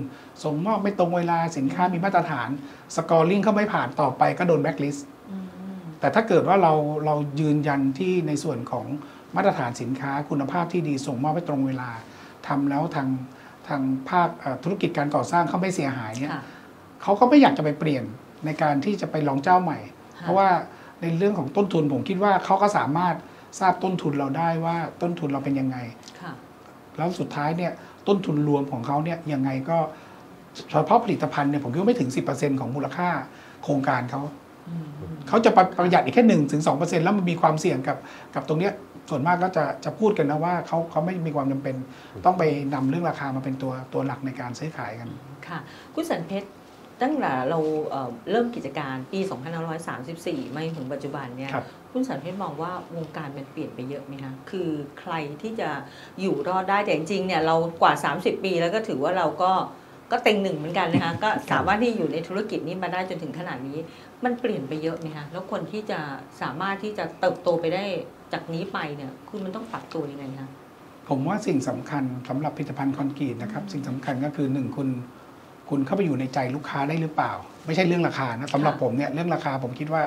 ส่งมอบไม่ตรงเวลาสินค้ามีมาตรฐาน scoring เขาไม่ผ่านต่อไปก็โดนแบ็กลิสต์อืม แต่ถ้าเกิดว่าเราเรายืนยันที่ในส่วนของ มาตรฐานสินค้าคุณภาพที่ดีส่งมอบให้ตรงเวลาทำแล้วทางทางภาคเอ่อธุรกิจการก่อสร้างเขาไม่เสียหายเนี่ยค่ะเขาก็ไม่อยากจะไปเปลี่ยนในการที่จะไปลองเจ้าใหม่ค่ะเพราะว่าในเรื่องของต้นทุนผมคิดว่าเขาก็สามารถทราบต้นทุนเราได้ว่าต้นทุนเราเป็นยังไงค่ะแล้วสุดท้ายเนี่ยต้นทุนรวมของเขาเนี่ยยังไงก็เฉพาะผลิตภัณฑ์เนี่ยผมคิดว่าไม่ถึง 10%ของมูลค่าโครงการเขาอืมเขาจะประประหยัดอีกแค่หนึ่งถึงสองเปอร์เซ็นต์แล้วมันมีความเสี่ยงกับกับตรงเนี้ย ส่วนมากก็จะจะพูดกันนะว่าเขาเขาไม่มีความจำเป็น ต้องไปนำเรื่องราคามาเป็นตัวตัวหลักในการซื้อขายกันค่ะคุณสันเพชรตั้งแต่เราเอ่อเริ่มกิจการปี 2534มาจนถึงปัจจุบันเนี่ยครับคุณสันเพชรมองว่าวงการมันเปลี่ยนไปเยอะไหมคะ คือใครที่จะอยู่รอดได้ แต่จริงๆ เนี่ยเรากว่า 30 ปีแล้วก็ถือว่าเราก็ก็เต็งหนึ่งเหมือนกันนะคะ ก็สามารถที่อยู่ในธุรกิจนี้มาได้จนถึงขนาดนี้ มันเปลี่ยนไปเยอะไหมคะ แล้วคนที่จะสามารถที่จะเติบโตไปได้ จากนี้ไปเนี่ยคุณมันต้องปรับตัวยังไงคะผมว่าสิ่งสำคัญสำหรับผลิตภัณฑ์คอนกรีตนะครับสิ่งสำคัญก็คือหนึ่งคุณคุณเข้าไปอยู่ในใจลูกค้าได้หรือเปล่า ไม่ใช่เรื่องราคานะสำหรับค่ะผมเนี่ยเรื่องราคาผมคิดว่า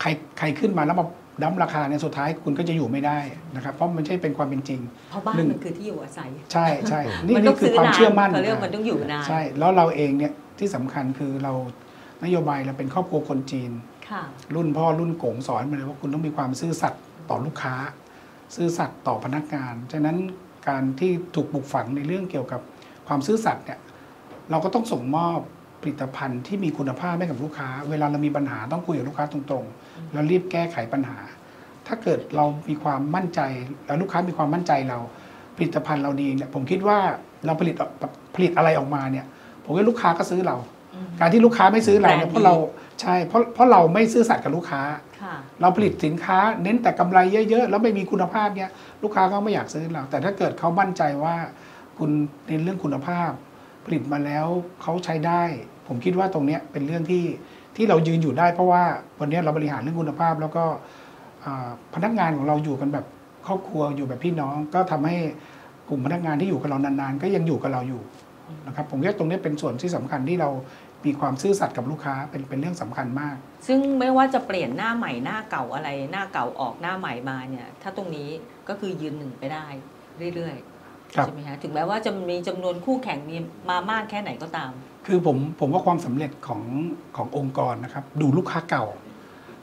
ใครใครขึ้นมาแล้วมาดั้มราคาเนี่ยสุดท้ายคุณก็จะอยู่ไม่ได้นะครับเพราะมันไม่ใช่เป็นความเป็นจริงเพราะบ้านหนึ่งมันคือที่อยู่อาศัย ใช่ใช่นี่มันต้นี่องคือซื้อความนานเชื่อมั่นเขาเรียกว่ามันต้องอยู่นานใช่แล้วเราเองเนี่ยที่สำคัญคือเรานโยบายเราเป็นครอบครัวคนจีนค่ะรุ่นพ่อรุ่นโกงสอนมาเลยว่าคุณต้องมีความซื่อสัตย์ ต่อลูกค้า ซื่อสัตย์ต่อพนักงาน ฉะนั้นการที่ถูกปลูกฝังในเรื่องเกี่ยวกับความซื่อสัตย์เนี่ยเราก็ต้องส่งมอบผลิตภัณฑ์ที่มีคุณภาพให้กับลูกค้า เวลาเรามีปัญหาต้องคุยกับลูกค้าตรงๆ แล้วรีบแก้ไขปัญหา ถ้าเกิดเรามีความมั่นใจ แล้วลูกค้ามีความมั่นใจเรา ผลิตภัณฑ์เราดีเนี่ยผมคิดว่าเราผลิตผลิตอะไรออกมาเนี่ย ผมว่าลูกค้าก็ซื้อเรา การที่ลูกค้าไม่ซื้อเราเนี่ยเพราะเรา ใช่เพราะเพราะเราไม่ซื่อสัตย์กับลูกค้าค่ะเราผลิตสินค้าเน้นแต่กำไรเยอะๆ แล้วไม่มีคุณภาพเนี่ยลูกค้าก็ไม่อยากซื้อเรา แต่ถ้าเกิดเขามั่นใจว่าคุณเน้นเรื่องคุณภาพ ผลิตมาแล้วเขาใช้ได้ ผมคิดว่าตรงเนี้ยเป็นเรื่องที่ที่เรายืนอยู่ได้ เพราะว่าวันเนี้ยเราบริหารเรื่องคุณภาพ แล้วก็อ่าพนักงานของเราอยู่กันแบบครอบครัวอยู่แบบพี่น้อง ก็ทำให้กลุ่มพนักงานที่อยู่กับเรานานๆ ก็ยังอยู่กับเราอยู่นะครับผมคิดว่าตรงเนี้ยเป็นส่วนที่สำคัญที่เรา มีความซื่อสัตย์กับลูกค้าเป็นเป็นเรื่องสำคัญมาก ซึ่งไม่ว่าจะเปลี่ยนหน้าใหม่หน้าเก่าอะไร หน้าเก่าออกหน้าใหม่มาเนี่ยถ้าตรงนี้ก็คือยืนหนึ่งไปได้เรื่อยๆครับใช่ไหมคะถึงแม้ว่าจะมีจำนวนคู่แข่งมีมามากแค่ไหนก็ตาม คือผมผมว่าความสำเร็จของขององค์กรนะครับ ดูลูกค้าเก่า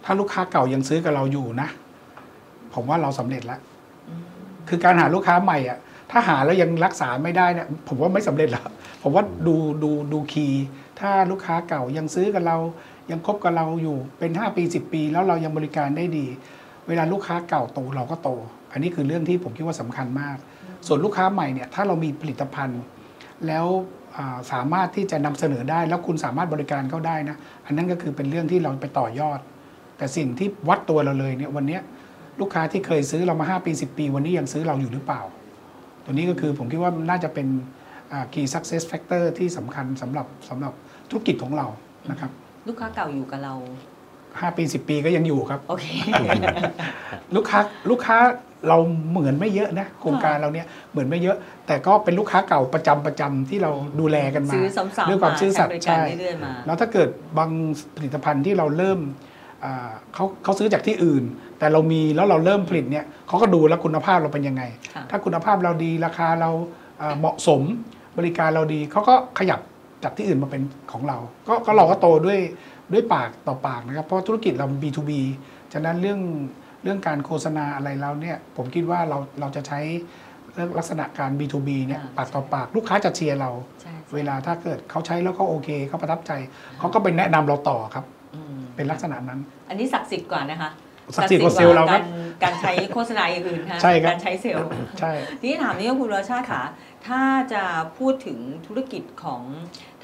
ถ้าลูกค้าเก่ายังซื้อกับเราอยู่นะ ผมว่าเราสำเร็จแล้วอืมคือการหาลูกค้าใหม่อะถ้าหาแล้วยังรักษาไม่ได้เนี่ยผมว่าไม่สำเร็จแล้วผมว่าดูดูดูคีย์ ถ้าลูกค้าเก่ายังซื้อกับเรา ยังคบกับเราอยู่เป็น 5 ปี 10 ปี แล้วเรายังบริการได้ดี เวลาลูกค้าเก่าโตเราก็โต อันนี้คือเรื่องที่ผมคิดว่าสำคัญมาก ส่วนลูกค้าใหม่เนี่ยถ้าเรามีผลิตภัณฑ์ แล้วสามารถที่จะนำเสนอได้แล้วคุณสามารถบริการเขาได้นะอันนั้นก็คือเป็นเรื่องที่เราไปต่อยอด แต่สิ่งที่วัดตัวเราเลยเนี่ยวันนี้ลูกค้าที่เคยซื้อเรามา 5 ปี 10 ปี วันนี้ยังซื้อเราอยู่หรือเปล่า ตัวนี้ก็คือผมคิดว่าน่าจะเป็น key success factor ที่สำคัญสำหรับสำหรับ ธุรกิจของเรานะครับ ลูกค้าเก่าอยู่กับเรา 5 ปี 10 ปีก็ยังอยู่ครับ โอเค ลูกค้าลูกค้าเราเหมือนไม่เยอะนะโครงการเราเนี่ยเหมือนไม่เยอะ แต่ก็เป็นลูกค้าเก่าประจำประจำที่เราดูแลกันมาซื้อซ้ำๆด้วยความมาซื่อสัตใช้บย์ริการใช่เรื่อยๆมาแล้วถ้าเกิดบางผลิตภัณฑ์ที่เราเริ่มอ่าเขาเขาซื้อจากที่อื่น แต่เรามีแล้วเราเริ่มผลิตเนี่ยเขาก็ดูแล้วคุณภาพเราเป็นยังไงค่ะถ้าคุณภาพเราดีราคาเราอ่าเหมาะสมบริการเราดีเขาก็ขยับ จากที่อื่นมาเป็นของเรา ก็ก็เราก็โตด้วยด้วยปากต่อปากนะครับ เพราะธุรกิจเรา B2B ฉะนั้นเรื่องเรื่องการโฆษณาอะไรเราเนี่ย ผมคิดว่าเราเราจะใช้เรื่องลักษณะการ B2B เนี่ยอ่าปากต่อปากลูกค้าจะเชียร์เราใช่เวลาถ้าเกิดเขาใช้แล้วเขาโอเคเขาประทับใจ เขาก็ไปแนะนำเราต่อครับอืมเป็นลักษณะนั้น อันนี้ศักดิ์สิทธิ์กว่านะคะศักดิ์สิทธิ์กว่าเซลล์เราครับกการใช้โฆษณาอย่างอื่นค่ะใช่ครับการใช้เซลล์ใช่ทีนี้ถามนี้ว่าคุณวรชาติค่ะ ถ้าจะพูดถึงธุรกิจของ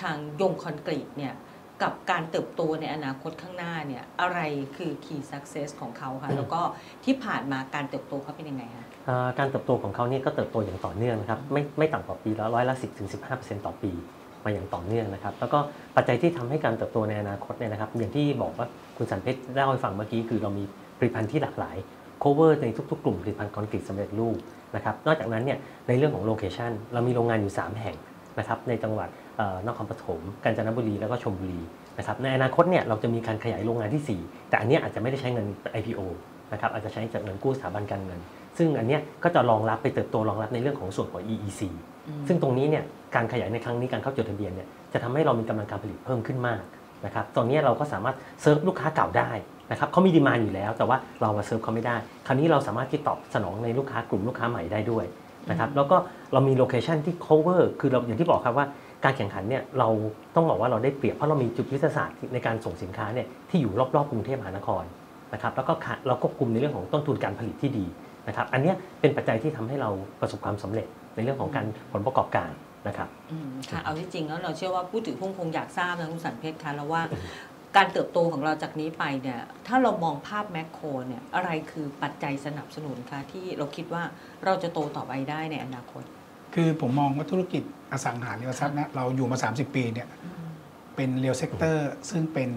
ทางยงคอนกรีตเนี่ยกับการเติบโตในอนาคตข้างหน้าเนี่ยอะไรคือ key success ของเขาคะแล้วก็ที่ผ่านมาการเติบโตเขาเป็นยังไงคะอ่าการเติบโตของเขานี่ก็เติบโตอย่างต่อเนื่องนะครับไม่ไม่ต่ำกว่าปีละร้อยละสิถึงสิต่อปีมาอย่างต่อเนื่องนะครับ แล้วก็ปัจจัยที่ทำให้การเติบโตในอนาคตเนี่ยนะครับ อย่างที่บอกว่าคุณสันเพชรเล่าให้ฟังเมื่อกี้คือเรามีผลิตภัณฑ์ที่หลากหลาย cover ในทุก ๆ กลุ่มผลิตภัณฑ์คอนกรีตสำเร็จรูปนะครับนอกจากนั้นเนี่ยในเรื่องของโลเคชันเรามีโรงงานอยู่ 3 แห่งนะครับในจังหวัดเอ่อ นครปฐมกาญจนบุรีแล้วก็ชลบุรีนะครับในอนาคตเนี่ยเราจะมีการขยายโรงงานที่ 4 แต่อันเนี้ยอาจจะไม่ได้ใช้เงิน IPO นะครับอาจจะใช้จากเงินกู้สถาบันการเงิน ซึ่งอันเนี้ยก็จะรองรับไปเติบโตรองรับในเรื่องของส่วนของ EEC อืมซึ่งตรงนี้เนี่ยการขยายในครั้งนี้การเข้าจดทะเบียนเนี่ยจะทำให้เรามีกำลังการผลิตเพิ่มขึ้นมากนะครับตอนนี้เราก็สามารถเซิร์ฟลูกค้าเก่าได้นะครับเขามี demand อยู่แล้ว แต่ว่าเรามาเซิร์ฟเขาไม่ได้ คราวนี้เราสามารถที่ตอบสนองในลูกค้ากลุ่มลูกค้าใหม่ได้ด้วยนะครับแล้วก็เรามี location ที่ cover คือเราอย่างที่บอกครับว่า การแข่งขันเนี่ยเราต้องบอกว่าเราได้เปรียบเพราะเรามีจุดยุทธศาสตร์ในการส่งสินค้าเนี่ยที่อยู่รอบๆกรุงเทพมหานครนะครับแล้วก็เราควบคุมในเรื่องของต้นทุนการผลิตที่ดีนะครับอันนี้เป็นปัจจัยที่ทำให้เราประสบความสำเร็จในเรื่องของการผลประกอบการนะครับอืมค่ะเอาที่จริงแล้วเราเชื่อว่าผู้ถือหุ้นคงอยากทราบนะคุณสันเพชรคะแล้วว่าการเติบโตของเราจากนี้ไปเนี่ยถ้าเรามองภาพ macro เนี่ยอะไรคือปัจจัยสนับสนุนคะที่เราคิดว่าเราจะโตต่อไปได้ในอนาคต คือผมมองว่าธุรกิจอสังหาริมทรัพย์นะเราอยู่มา 30 ปีเนี่ยเป็น real sector ซึ่งเป็น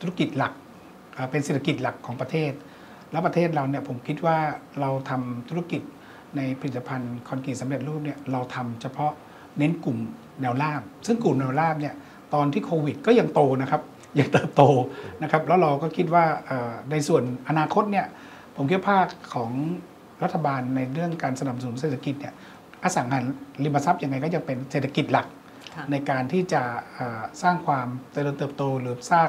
ธุรกิจหลักอ่าเป็นเศรษฐกิจหลักของประเทศ แล้วประเทศเราเนี่ยผมคิดว่าเราทำธุรกิจในผลิตภัณฑ์คอนกรีตสำเร็จรูปเนี่ยเราทำเฉพาะเน้นกลุ่มแนวราบ ซึ่งกลุ่มแนวราบเนี่ยตอนที่โควิดก็ยังโตนะครับยังเติบโตนะครับแล้วเราก็คิดว่าเอ่อในส่วนอนาคตเนี่ยผมคิดว่าภาคของรัฐบาลในเรื่องการสนับสนุนเศรษฐกิจเนี่ย อสังหาริมทรัพย์ยังไงก็จะเป็นเศรษฐกิจหลักค่ะในการที่จะเอ่อสร้างความเจริญเติบโตหรือสร้าง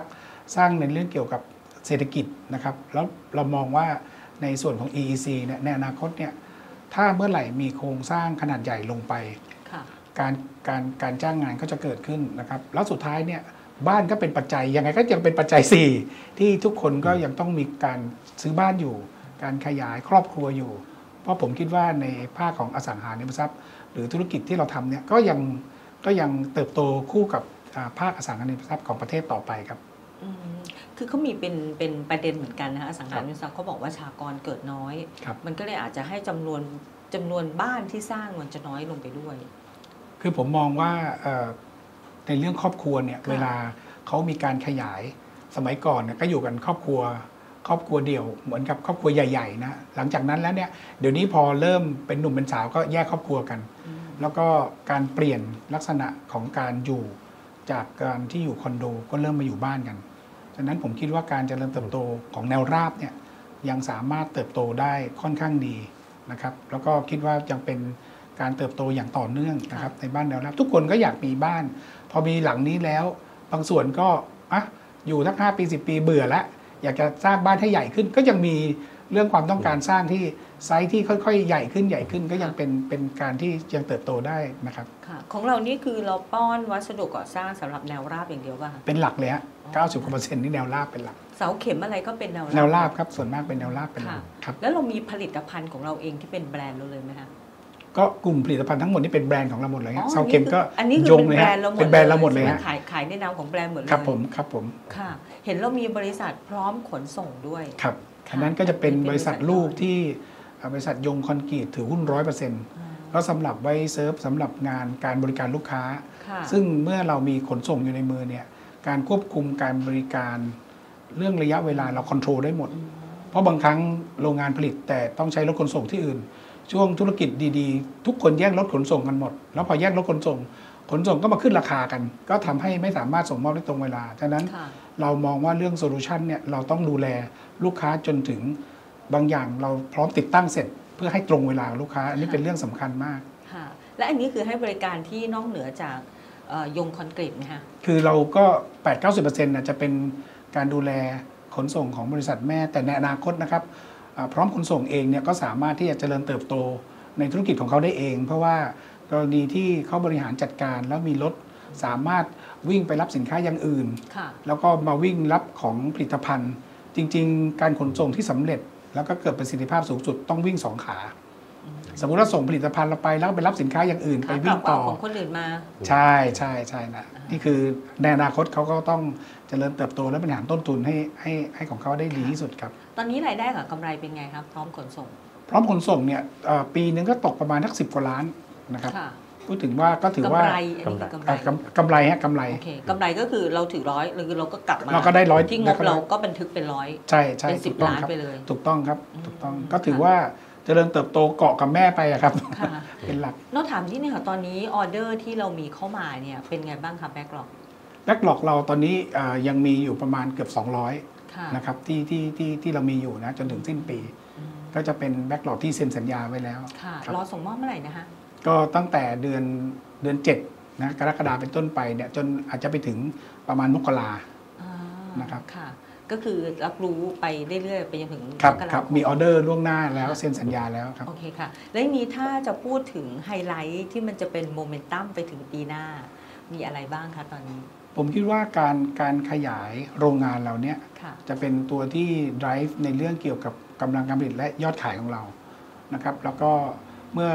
สร้างในเรื่องเกี่ยวกับเศรษฐกิจนะครับ แล้วเรามองว่าในส่วนของ EEC เนี่ยในอนาคตเนี่ยถ้าเมื่อไหร่มีโครงสร้างขนาดใหญ่ลงไปค่ะการการการจ้างงานก็จะเกิดขึ้นนะครับ แล้วสุดท้ายเนี่ยบ้านก็เป็นปัจจัยยังไงก็ยังเป็นปัจจัย 4 ที่ทุกคนก็ยังต้องมีการซื้อบ้านอยู่ การขยายครอบครัวอยู่เพ ราะผมคิดว่าในภาคของอสังหาริมทรัพย์ หรือธุรกิจที่เราทำเนี่ยก็ยังก็ยังเติบโตคู่กับอ่าภาคอสังหาริมทรัพย์ของประเทศต่อไปครับอืมคือเขามีเป็นเป็นประเด็นเหมือนกันนะคะอสังหาริมทรัพย์เขาบอกว่าประชากรเกิดน้อยครับมันก็เลยอาจจะให้จำนวนจำนวนบ้านที่สร้างมันจะน้อยลงไปด้วย คือผมมองว่าเอ่อในเรื่องครอบครัวเนี่ยค่ะเวลาเขามีการขยายสมัยก่อนเนี่ยก็อยู่กันครอบครัว ครอบครัวเดี่ยวเหมือนกับครอบครัวใหญ่ๆนะหลังจากนั้นแล้วเนี่ยเดี๋ยวนี้พอเริ่มเป็นหนุ่มเป็นสาวก็แยกครอบครัวกัน แล้วก็การเปลี่ยนลักษณะของการอยู่จากการที่อยู่คอนโดก็เริ่มมาอยู่บ้านกันฉะนั้นผมคิดว่าการเจริญเติบโตของแนวราบเนี่ยยังสามารถเติบโตได้ค่อนข้างดีนะครับ แล้วก็คิดว่ายังเป็นการเติบโตอย่างต่อเนื่องนะครับ ในบ้านแนวราบทุกคนก็อยากมีบ้าน พอมีหลังนี้แล้ว บางส่วนก็อะอยู่ทั้งห้าปีสิบปีเบื่อแล้ว อยากจะสร้างบ้านให้ใหญ่ขึ้น ก็ยังมีเรื่องความต้องการสร้างที่ไซส์ที่ค่อยๆ ใหญ่ขึ้นใหญ่ขึ้นก็ยังเป็นเป็นการที่ยังเติบโตได้นะครับค่ะของเรานี่คือเราป้อนวัสดุก่อสร้างสำหรับแนวราบอย่างเดียวป่ะคะเป็นหลักเลยฮะ90กว่าเปอร์เซ็นต์นี่แนวราบเป็นหลัก เสาเข็มอะไรก็เป็นแนวราบแนวราบครับส่วนมากเป็นแนวราบเป็นหลัค่ะกครับแล้วเรามีผลิตภัณฑ์ของเราเองที่เป็นแบรนด์เราเลยไหมคะ ก็กลุ่มผลิตภัณฑ์ทั้งหมดนี่เป็นแบรนด์ของเราหมดเลยอ๋ฮะเสาเข็มก็อันนี้คือโยงเป็นเลยแบรนด์เราหมดเป็นแบรนด์เราหมดเลยฮะขายขายในนามของแบรนด์หมดเลยครับผมครับผมค่ะ เห็นเรามีบริษัทพร้อมขนส่งด้วย ครับค่ะอันนั้นก็จะเป็นเป็นบริษัทบริษัทลูกที่เอ่อบริษัทยงคอนกรีตถือหุ้นร้อยเปอร์เซ็นต์ก็สำหรับไว้เซิร์ฟสำหรับงานการบริการลูกค้า ค่ะซึ่งเมื่อเรามีขนส่งอยู่ในมือเนี่ยการควบคุมการบริการเรื่องระยะเวลาเราคอนโทรลได้หมด เพราะบางครั้งโรงงานผลิตแต่ต้องใช้รถขนส่งที่อื่น ช่วงธุรกิจดีๆ ทุกคนแย่งรถขนส่งกันหมด แล้วพอแย่งรถขนส่ง ขนส่งก็มาขึ้นราคากัน ก็ทำให้ไม่สามารถส่งมอบได้ตรงเวลาฉะนั้นค่ะเรามองว่าเรื่องโซลูชันเนี่ยเราต้องดูแลลูกค้าจนถึงบางอย่างเราพร้อมติดตั้งเสร็จ เพื่อให้ตรงเวลากับลูกค้า อันนี้ค่ะเป็นเรื่องสำคัญมากค่ะและอันนี้คือให้บริการที่นอกเหนือจากเอ่อยงคอนกรีตไหมคะคือเราก็ 8-90%นะจะเป็นการดูแลขนส่งของบริษัทแม่แต่ในอนาคตนะครับอ่า พร้อมขนส่งเองเนี่ยก็สามารถที่จะเจริญเติบโตในธุรกิจของเขาได้เอง เพราะว่ากรณีที่เขาบริหารจัดการแล้วมีรถสามารถวิ่งไปรับสินค้าอย่างอื่นค่ะแล้วก็มาวิ่งรับของผลิตภัณฑ์ จริง ๆ การขนส่งที่สำเร็จ แล้วก็เกิดประสิทธิภาพสูงสุดต้องวิ่งสองขาสมมุติว่าส่งผลิตภัณฑ์เราไปแล้วไปรับสินค้าอย่างอื่น ไปขากวิ่ลังบก็ต่เอาอของคนอื่นมา ใช่ใช่ใช่นะนี่คือในอนาคตเขาก็ต้องเจริญเติบโตและบริหารต้นทุนให้ให้ให้ของเขาได้ดีที่สุดครับ ตอนนี้รายได้กับกำไรเป็นไงครับ พร้อมขนส่ง พร้อมขนส่งเนี่ยเอ่อปีนึงก็ตกประมาณทักสิบกว่าล้านนะครับค่ะพูดถึงว่าก็ถือกำว่าไรอันนี้คือกำไรเอ่อกำกำไรฮะกำไรโอเคกำไรก็คือเราถือร้อยหรือเราก็กลับมาเราก็ได้ร้อยที่งแล้วบก็เราก็บันทึกเป็นร้อยใช่ใช่เป็นสิบถูกต้องล้านครับไปเลย ถูกต้องครับอืมถูกต้องก็ถือว่าเจริญเติบโตเกาะกับแม่ไปอะครับค่ะเป็นหลักนอกถามที่นี่ค่ะตอนนี้ออเดอร์ที่เรามีเข้ามาเนี่ยเป็นไงบ้างคะแบ็กหลอกbacklog เราตอนนี้เอ่อยังมีอยู่ประมาณเกือบ 200ค่ะ นะครับที่ที่ที่ที่เรามีอยู่นะจนถึงสิ้นปีอืมก็จะเป็น backlog ที่เซ็นสัญญาไว้แล้วค่ะครับรอส่งมอบเมื่อไหร่นะคะก็ตั้งแต่เดือนเดือน7นะกรกฎาเป็นต้นไปเนี่ยจนอาจจะไปถึงประมาณมกราอ่านะครับค่ะก็คือรับรู้ไปเรื่อยๆ ไปจนถึงครับกกาครับคมมีออเดอร์ล่วงหน้าแล้วเซ็นสัญญาแล้วครับโอเคค่ะ แล้วทีนี้ถ้าจะพูดถึงไฮไลท์ที่มันจะเป็นโมเมนตัมไปถึงปีหน้า มีอะไรบ้างคะตอนนี้ ผมคิดว่าการการขยายโรงงานเราเนี่ยค่ะ จะเป็นตัวที่ drive ในเรื่องเกี่ยวกับกำลังการผลิตและยอดขายของเรานะครับ แล้วก็เมื่อ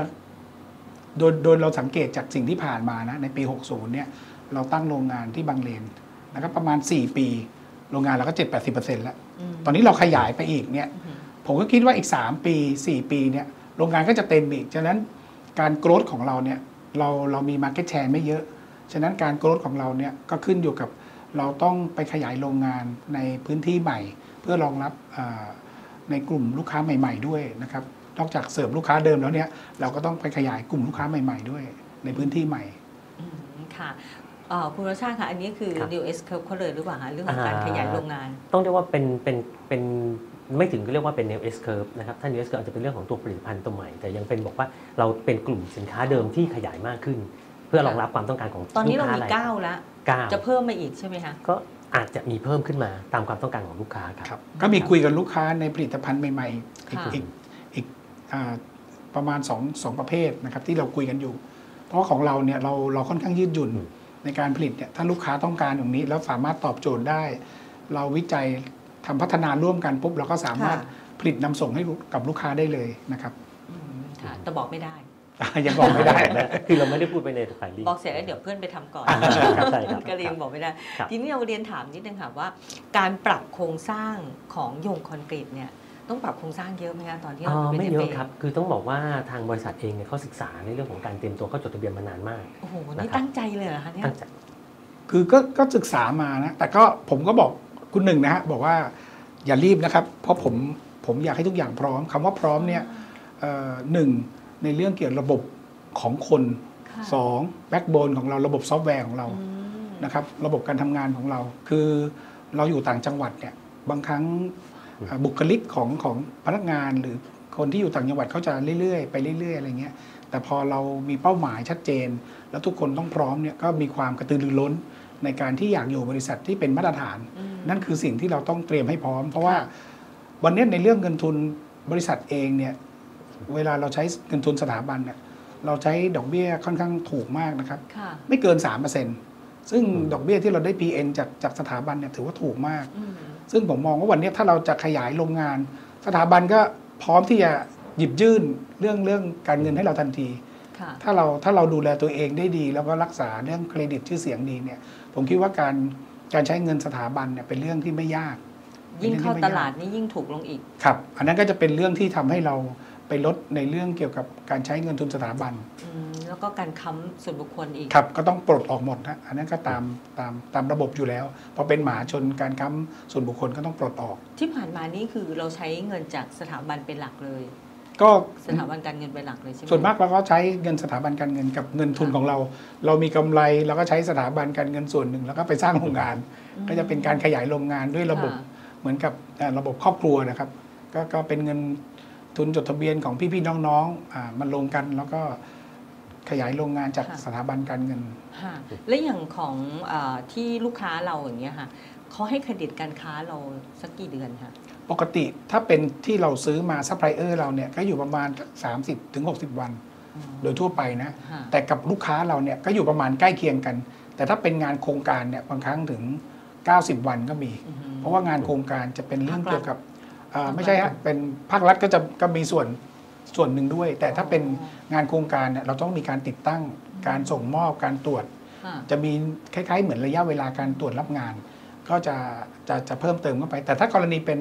โดยโดยเราสังเกตจากสิ่งที่ผ่านมานะในปี 60 เนี่ยเราตั้งโรงงานที่บางเลนนะครับประมาณ 4 ปี โรงงานเราก็ 7-80%แล้วอืมตอนนี้เราขยายไปอีกเนี่ยอือหือผมก็คิดว่าอีก 3 ปี 4 ปีเนี่ยโรงงานก็จะเต็มอีก ฉะนั้นการโกรธของเราเนี่ยเราเรามี Market Share ไม่เยอะ ฉะนั้นการโกรธของเราเนี่ยก็ขึ้นอยู่กับ เราต้องไปขยายโรงงานในพื้นที่ใหม่ เพื่อรองรับอ่าในกลุ่มลูกค้าใหม่ ๆ ด้วยนะครับนอกจากเสิร์ฟลูกค้าเดิมแล้วเนี่ยเราก็ต้องไปขยายกลุ่มลูกค้าใหม่ ๆ ด้วย ในพื้นที่ใหม่อืมค่ะเอ่อคุณรสชาติค่ะ อันนี้คือครับ New S Curve เขาเลยหรือเปล่าคะเรื่องของการอ่าขยายโรงงาน ต้องเรียกว่าเป็นเป็นเป็นไม่ถึงเรียกว่าเป็น new S curve นะครับถ้า new S curve อาจจะเป็นเรื่องของตัวผลิตภัณฑ์ตัวใหม่ แต่ยังเป็นบอกว่าเราเป็นกลุ่มสินค้าเดิมที่ขยายมากขึ้นเพื่อรองรับความต้องการของตอนนี้เราลูกมีค้เก้าแล้วเก้าจะเพิ่มมาอีกใช่ไหมคะก็อาจจะมีเพิ่มขึ้นมาตามความต้องการของลูกค้าครับครับก็มีคุยกับลูกค้าในผลิตภัณฑ์ใหม่ๆ อีกค่ะอีกอีกอาประมาณ2องสองประเภทนะครับที่เราคุยกันอยู่ เพราะของเราเนี่ยเราเราค่อนข้างยืดหยุ่นอืมในการผลิตเนี่ยถ้าลูกค้าต้องการอย่างนี้ แล้วสามารถตอบโจทย์ได้ เราวิจัยทำพัฒนาร่วมกันปุ๊บเราก็สามารถค่ะผลิตนำส่งให้กับลูกค้าได้เลยนะครับอืมค่ะแต่บอกไม่ได้ ยังบอกไม่ได้ คือเราไม่ได้พูดไปในฝ่ายลีบอกเสร็จแล้วเดี๋ยวเพื่อนไปทำก่อนครับใช่ครับก็เรียนบอกไม่ได้ครับทีนี้เราเรียนถามนิดนึงค่ะว่า การปรับโครงสร้างของโยงคอนกรีตเนี่ยต้องปรับโครงสร้างเยอะไหมคะตอนที่เอ่เราอป็นไม่เย FA อะครับ คือต้องบอกว่าทางบริษัทเองเนี่ยเขาศึกษาในเรื่องของการเตรียมตัวเข้าจดทะเบียนมานานมากโอ้โหนะนี่ครับตั้งใจเลยเหรอคะเนี่ยตั้งใจคือก็ก็ศึกษามานะแต่ก็ผมก็บอกคุณหนึ่งนะฮะบอกว่าอย่ารีบนะครับ เพราะผมผมอยากให้ทุกอย่างพร้อมคำว่าพร้อมเนี่ยเอ่อหนึ่ง ในเรื่องเกี่ยวกับระบบของคนค่ะสอง backbone ของเราระบบซอฟต์แวร์ของเราอืมนะครับระบบการทำงานของเรา คือเราอยู่ต่างจังหวัดเนี่ยบางครั้งเอ่อบุคลิกของของพนักงานหรือคนที่อยู่ต่างจังหวัดเขาจะเรื่อยๆไปเรื่อยๆอะไรเงี้ยแต่พอเรามีเป้าหมายชัดเจน แล้วทุกคนต้องพร้อมเนี่ยก็มีความกระตือรือร้น ในการที่อยากอยู่บริษัทที่เป็นมาตรฐานอืมนั่นคือสิ่งที่เราต้องเตรียมให้พร้อม เพราะว่าวันนี้ในเรื่องเงินทุนบริษัทเองเนี่ย เวลาเราใช้เงินทุนสถาบันเนี่ยเราใช้ดอกเบี้ยค่อนข้างถูกมากนะครับค่ะไม่เกิน 3%ซึ่งดอกเบี้ยที่เราได้ PN จากจากสถาบันเนี่ยถือว่าถูกมากอืมซึ่งผมมองว่าวันนี้ถ้าเราจะขยายโรงงาน สถาบันก็พร้อมที่จะหยิบยื่นเรื่องเรื่องการเงินให้เราทันทีค่ะถ้าเราถ้าเราดูแลตัวเองได้ดี แล้วก็รักษาเรื่องเครดิตชื่อเสียงดีเนี่ย ผมคิดว่าการการใช้เงินสถาบันเนี่ยเป็นเรื่องที่ไม่ยาก ยิ่งเข้าเป็นตเรื่องที่ไม่ยากลาดนี่ยิ่งถูกลงอีก ครับ อันนั้นก็จะเป็นเรื่องที่ทำให้เรา ไปลดในเรื่องเกี่ยวกับการใช้เงินทุนสถาบันอืมแล้วก็การค้ำส่วนบุคคลอีก ครับก็ต้องปลดออกหมดนะอันนั้นก็ตามตามตามระบบอยู่แล้วพอเป็นหมาชนการค้ำส่วนบุคคลก็ต้องปลดออก ที่ผ่านมานี่คือเราใช้เงินจากสถาบันเป็นหลักเลย ก็ สถาบันการเงินเป็นหลักเลยใช่ไหมส่วนมากเราก็ใช้เงินสถาบันการเงินกับเงินทุนของเรา เรามีกำไรเราก็ใช้สถาบันการเงินส่วนหนึ่ง แล้วก็ไปสร้างโรงงาน อืมก็จะเป็นการขยายโรงงานด้วยระบบ ค่ะเหมือนกับเอ่อระบบครอบครัวนะครับ ก็ก็เป็นเงิน ทุนจดทะเบียนของพี่ๆน้องๆอ่ามันลงกันแล้วก็ขยายโรงงานจากค่ะสถาบันการเงินค่ะและอย่างของเออที่ลูกค้าเราอย่างเงี้ยค่ะเขาให้เครดิตการค้าเราสักกี่เดือนคะปกติถ้าเป็นที่เราซื้อมาซัพพลายเออร์เราเนี่ยก็อยู่ประมาณ 30-60ถึง60วัน โดยทั่วไปนะค่ะแต่กับลูกค้าเราเนี่ยก็อยู่ประมาณใกล้เคียงกัน แต่ถ้าเป็นงานโครงการเนี่ยบางครั้งถึง 90 วันก็มีอือฮึเพราะว่างานโครงการจะเป็นเรื่องภาครัฐเกี่ยวกับอ่าภาครัฐ ไม่ใช่ฮะเป็นภาครัฐก็จะก็มีส่วนส่วนหนึ่งด้วย แต่ถ้าเป็นอ๋งานโครงการเนี่ยเราต้องมีการติดตั้งการส่งมอบการตรวจค่ะจะมีคล้าย ๆ เหมือนระยะเวลาการตรวจรับงาน ก็จะจะจะเพิ่มเติมเข้าไป แต่ถ้ากรณีเป็น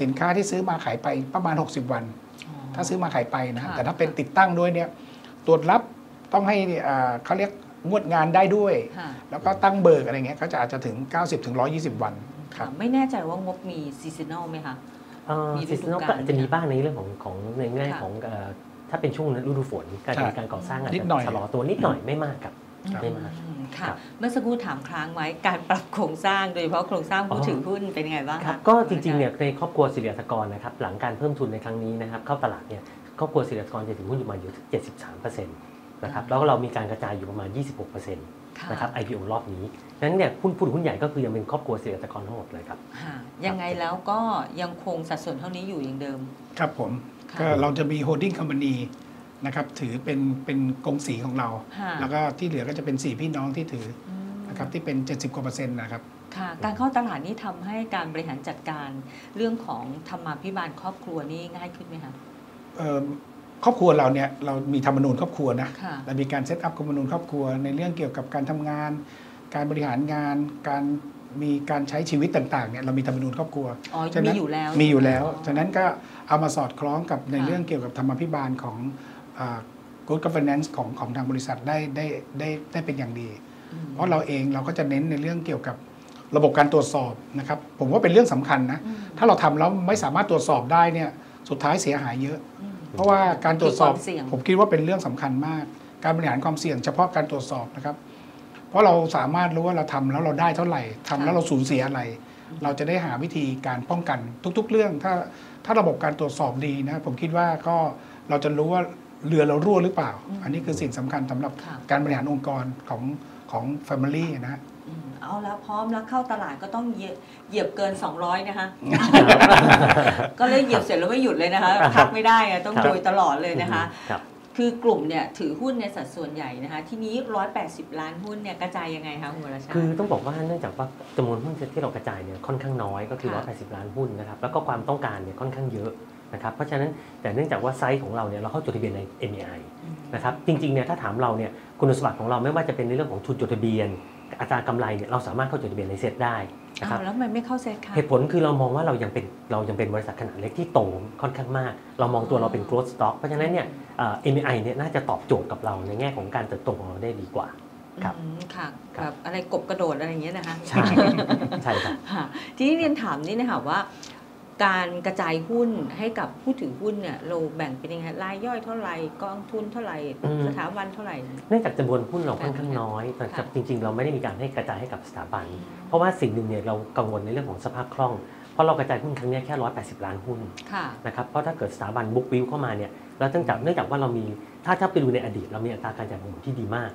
สินค้าที่ซื้อมาขายไปประมาณ 60 วันอ๋อถ้าซื้อมาขายไปนะค่ะแต่ถ้าเป็นติดตั้งด้วยเนี่ยตรวจรับต้องให้อ่าเขาเรียกงวดงานได้ด้วยค่ะแล้วก็ตั้งเบิกอะไรเงี้ยก็จะอาจจะถึง 90ถึง120 วันครัค่ะบไม่แน่ใจว่างบมี seasonal ไหมคะ มี season ฤดูกาลก็อาจจะมีบ้างในเรื่องของของในแง่ค่ะของเอ่อถ้าเป็นช่วงฤดูฝนการใช่การก่อสร้างอาจนิดจะหน่อยชะลอตัวนิดหน่อยไม่มากครับครับไม่มากอืมค่ะครับเมื่อสักครู่ถามค้างไว้การปรับโครงสร้างโดยเฉพาะโครงสร้างผู้อ๋อถือหุ้นเป็นยังไงบ้างครับคะก็จริงๆเนี่ยในครอบครัวสิริอัตกรนะครับหลังการเพิ่มทุนในครั้งนี้นะครับเข้าตลาดเนี่ยครอบครัวสิริอัตกรจะถือหุ้นอยู่ประมาณอยู่ที่73%นะครับแล้วก็เรามีการกระจายอยู่ประมาณ 26%นค่ะะครับ IPO รอบนี้ดัง นั้นเนี่ยหุ้นผู้ถือหุ้นใหญ่ก็คือยังเป็นครอบครัวสิริอัตกรทั้งหมดเลยครับค่ะยังไงแล้วก็ยังคงสัดส่วนเท่านี้อยู่อย่างเดิม ครับผมค่ะก็เราจะมีโฮดดิ้งคอมพานีนะครับถือเป็นเป็นกงสีของเราค่ะแล้วก็ที่เหลือก็จะเป็น4พี่น้องที่ถืออืมนะครับที่เป็น 70กว่าเปอร์เซ็นต์นะครับค่ะการเข้าตลาดนี่ทำให้การบริหารจัดการเรื่องของธรรมาภิบาลครอบครัวนี่ง่ายขึ้นไหมคะเอ่อครอบครัวเราเนี่ยเรามีธรรมนูญครอบครัวนะค่ะเรามีการเซตอัพธรรมนูญครอบครัวในเรื่องเกี่ยวกับการทำงาน การบริหารงานการมีการใช้ชีวิตต่างๆเนี่ยเรามีธรรมนูญครอบครัวอ๋อฉะนั้มีนอยู่แล้วมีอยู่แล้วอ๋อฉะนั้นก็เอามาสอดคล้องกับในค่ะเรื่องเกี่ยวกับธรรมาภิบาลของอ่า good governance ของของทางบริษัทได้ได้ได้ได้เป็นอย่างดีอืมเพราะเราเองเราก็จะเน้นในเรื่องเกี่ยวกับระบบการตรวจสอบนะครับผมว่าเป็นเรื่องสำคัญนะอืมถ้าเราทำแล้วไม่สามารถตรวจสอบได้เนี่ยสุดท้ายเสียหายเยอะอืมเพราะว่าการตรวจสอบมีความเสี่ยงผมคิดว่าเป็นเรื่องสำคัญมาก การบริหารความเสี่ยงเฉพาะการตรวจสอบนะครับ เพราะเราสามารถรู้ว่าเราทำแล้วเราได้เท่าไหร่ทำแล้วเราสูญเสียอะไร เราจะได้หาวิธีการป้องกันทุก ๆ เรื่อง ถ้าถ้าระบบการตรวจสอบดีนะผมคิดว่าก็เราจะรู้ว่าเรือเรารั่วหรือเปล่า อันนี้คือสิ่งสำคัญสำหรับค่ะการบริหารองค์กรของของ Family นะฮะอืมเอาแล้วพร้อมแล้วเข้าตลาดก็ต้องเหยียบเหยียบเกิน 200 นะคะ ก็เลยเหยียบเสร็จแล้วไม่หยุดเลยนะคะ พักไม่ได้อะต้องครับโดยตลอดเลยนะคะ ครับคือกลุ่มเนี่ยถือหุ้นในสัดส่วนใหญ่นะคะ ทีนี้ 180 ล้านหุ้นเนี่ยกระจายยังไงคะคุณวรชาติคือต้องบอกว่าเนื่องจากว่าจำนวนหุ้นที่เรากระจายเนี่ยค่อนข้างน้อยก็คือค่ะ180 ล้านหุ้นนะครับแล้วก็ความต้องการเนี่ยค่อนข้างเยอะนะครับเพราะฉะนั้นแต่เนื่องจากว่าไซส์ของเราเนี่ยเราเข้าจดทะเบียนใน MAI อืมนะครับจริงๆเนี่ยถ้าถามเราเนี่ยคุณสมบัติของเราไม่ว่าจะเป็นในเรื่องของทุนจดทะเบียน อัตรากำไรเนี่ยเราสามารถเข้าจดทะเบียนในเซ็ตได้นะคอ้ารัวแล้วทำไมมันไม่เข้าเซ็ตคะเหตุผลคือเรามองว่าเรายังเป็นเรายังเป็นบริษัทขนาดเล็กที่โตค่อนข้างมาก เรามองตัวเราเป็น growth stock เพราะฉะนั้นเนี่ยเอ่อ MAI เนี่ยน่าจะตอบโจทย์กับเราในแง่ของการเติบโตของเราได้ดีกว่าครับอืมค่ะครับแบบอะไรกบกระโดดอะไรอย่างเงี้ยนะคะใช่ใช่ครับค่ะทีนี้เรียนถามนี่นะคะว่า การกระจายหุ้นให้กับผู้ถือหุ้นเนี่ยเราแบ่งเป็นยังไงรายย่อยเท่าไหร่กองทุนเท่าไหร่อืมสถาบันเท่าไหร่เนื่องจากจำนวนหุ้นเราค่อนข้างน้อยแต่ค่ะจริง ๆ เราไม่ได้มีการให้กระจายให้กับสถาบัน เพราะว่าสิ่งหนึ่งเนี่ยเรากังวลในเรื่องของสภาพคล่องเพราะเรากระจายหุ้นครั้งเนี้ยแค่ 180 ล้านหุ้นค่ะนะครับเพราะถ้าเกิดสถาบันบุ๊กวิวเข้ามาเนี่ยแล้วเนื่องจากเนื่องจากว่าเรามีถ้าถ้าไปดูในอดีต เรามีอัตราการจ่ายผลที่ดีมาก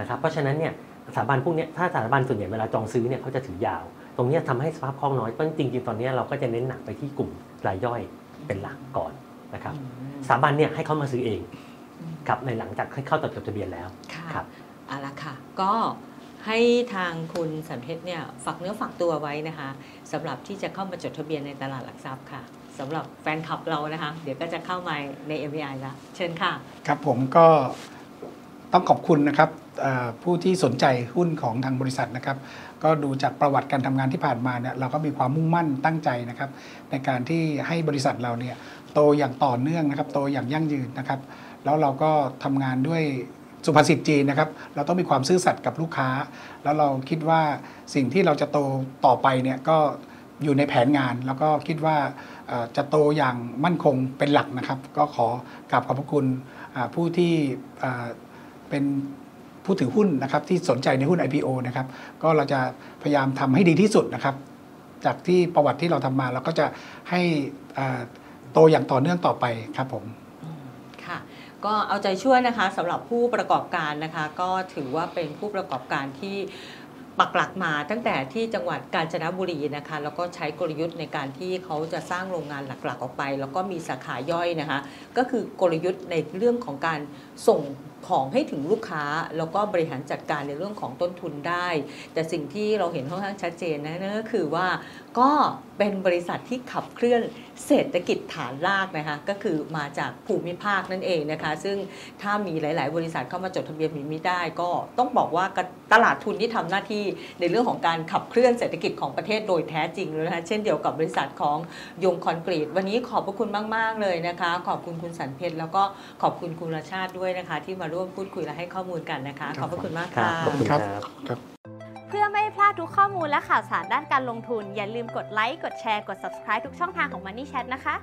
นะครับเพราะฉะนั้นเนี่ยสถาบันพวกเนี้ยถ้าสถาบันส่วนใหญ่เวลาจองซื้อเนี่ยเขาจะถือยาว ตรงเนี้ยทำให้สภาพคล่องน้อยเพราะจริงๆตอนเนี้ยเราก็จะเน้นหนักไปที่กลุ่มรายย่อยเป็นหลักก่อนนะครับอืมสถาบันเนี่ยให้เขามาซื้อเองอืมครับในหลังจากให้เข้าจดทะเบียนแล้วค่ะครับเอาละค่ะ ก็ให้ทางคุณสันเพชรเนี่ยฝากเนื้อฝากตัวไว้นะคะสำหรับที่จะเข้ามาจดทะเบียนในตลาดหลักทรัพย์ค่ะสำหรับแฟนคลับเรานะคะ เดี๋ยวก็จะเข้ามาใน MVI แล้วเชิญค่ะ ครับผมก็ต้องขอบคุณนะครับเอ่อผู้ที่สนใจหุ้นของทางบริษัทนะครับ ก็ดูจากประวัติการทำงานที่ผ่านมาเนี่ยเราก็มีความมุ่งมั่นตั้งใจนะครับ ในการที่ให้บริษัทเราเนี่ยโตอย่างต่อเนื่องนะครับ โตอย่างยั่งยืนนะครับ แล้วเราก็ทำงานด้วยสุภาษิตจีนนะครับ เราต้องมีความซื่อสัตย์กับลูกค้า แล้วเราคิดว่าสิ่งที่เราจะโตต่อไปเนี่ยก็อยู่ในแผนงาน แล้วก็คิดว่าจะโตอย่างมั่นคงเป็นหลักนะครับ ก็ขอกราบขอบพระคุณผู้ที่เป็น ผู้ถือหุ้นนะครับที่สนใจในหุ้น IPO นะครับก็เราจะพยายามทำให้ดีที่สุดนะครับจากที่ประวัติที่เราทำมาเราก็จะให้โตอย่างต่อเนื่องต่อไปครับผมอืมค่ะก็เอาใจช่วยนะคะสำหรับผู้ประกอบการนะคะ ก็ถือว่าเป็นผู้ประกอบการที่ปักหลักมาตั้งแต่ที่จังหวัดกาญจนบุรีนะคะ แล้วก็ใช้กลยุทธ์ในการที่เขาจะสร้างโรงงานหลักๆออกไป แล้วก็มีสาขาย่อยนะคะ ก็คือกลยุทธ์ในเรื่องของการส่ง ของให้ถึงลูกค้า แล้วก็บริหารจัดการในเรื่องของต้นทุนได้ แต่สิ่งที่เราเห็นค่อนข้างชัดเจนนะนั่นก็คือว่าก็เป็นบริษัทที่ขับเคลื่อนเศรษฐกิจฐานรากนะคะก็คือมาจากภูมิภาคนั่นเองนะคะ ซึ่งถ้ามีหลาย ๆ บริษัทเข้ามาจดทะเบียนมีมิได้ ก็ต้องบอกว่าตลาดทุนที่ทำหน้าที่ในเรื่องของการขับเคลื่อนเศรษฐกิจของประเทศโดยแท้จริงเลยนะคะเช่นเดียวกับบริษัทของยงคอนกรีต วันนี้ขอบพระคุณมาก ๆ เลยนะคะ ขอบคุณคุณสันเพชรแล้วก็ขอบคุณคุณรชาติด้วยนะคะที่มาร่วมพูดคุยและให้ข้อมูลกันนะคะ ขอบพระคุณมากครัค่ะบขอบคุณครับครับครับ เพื่อไม่พลาดทุกข้อมูลและข่าวสารด้านการลงทุน อย่าลืมกดไลค์กดแชร์กด subscribe ทุกช่องทางของ Money Chat นะคะ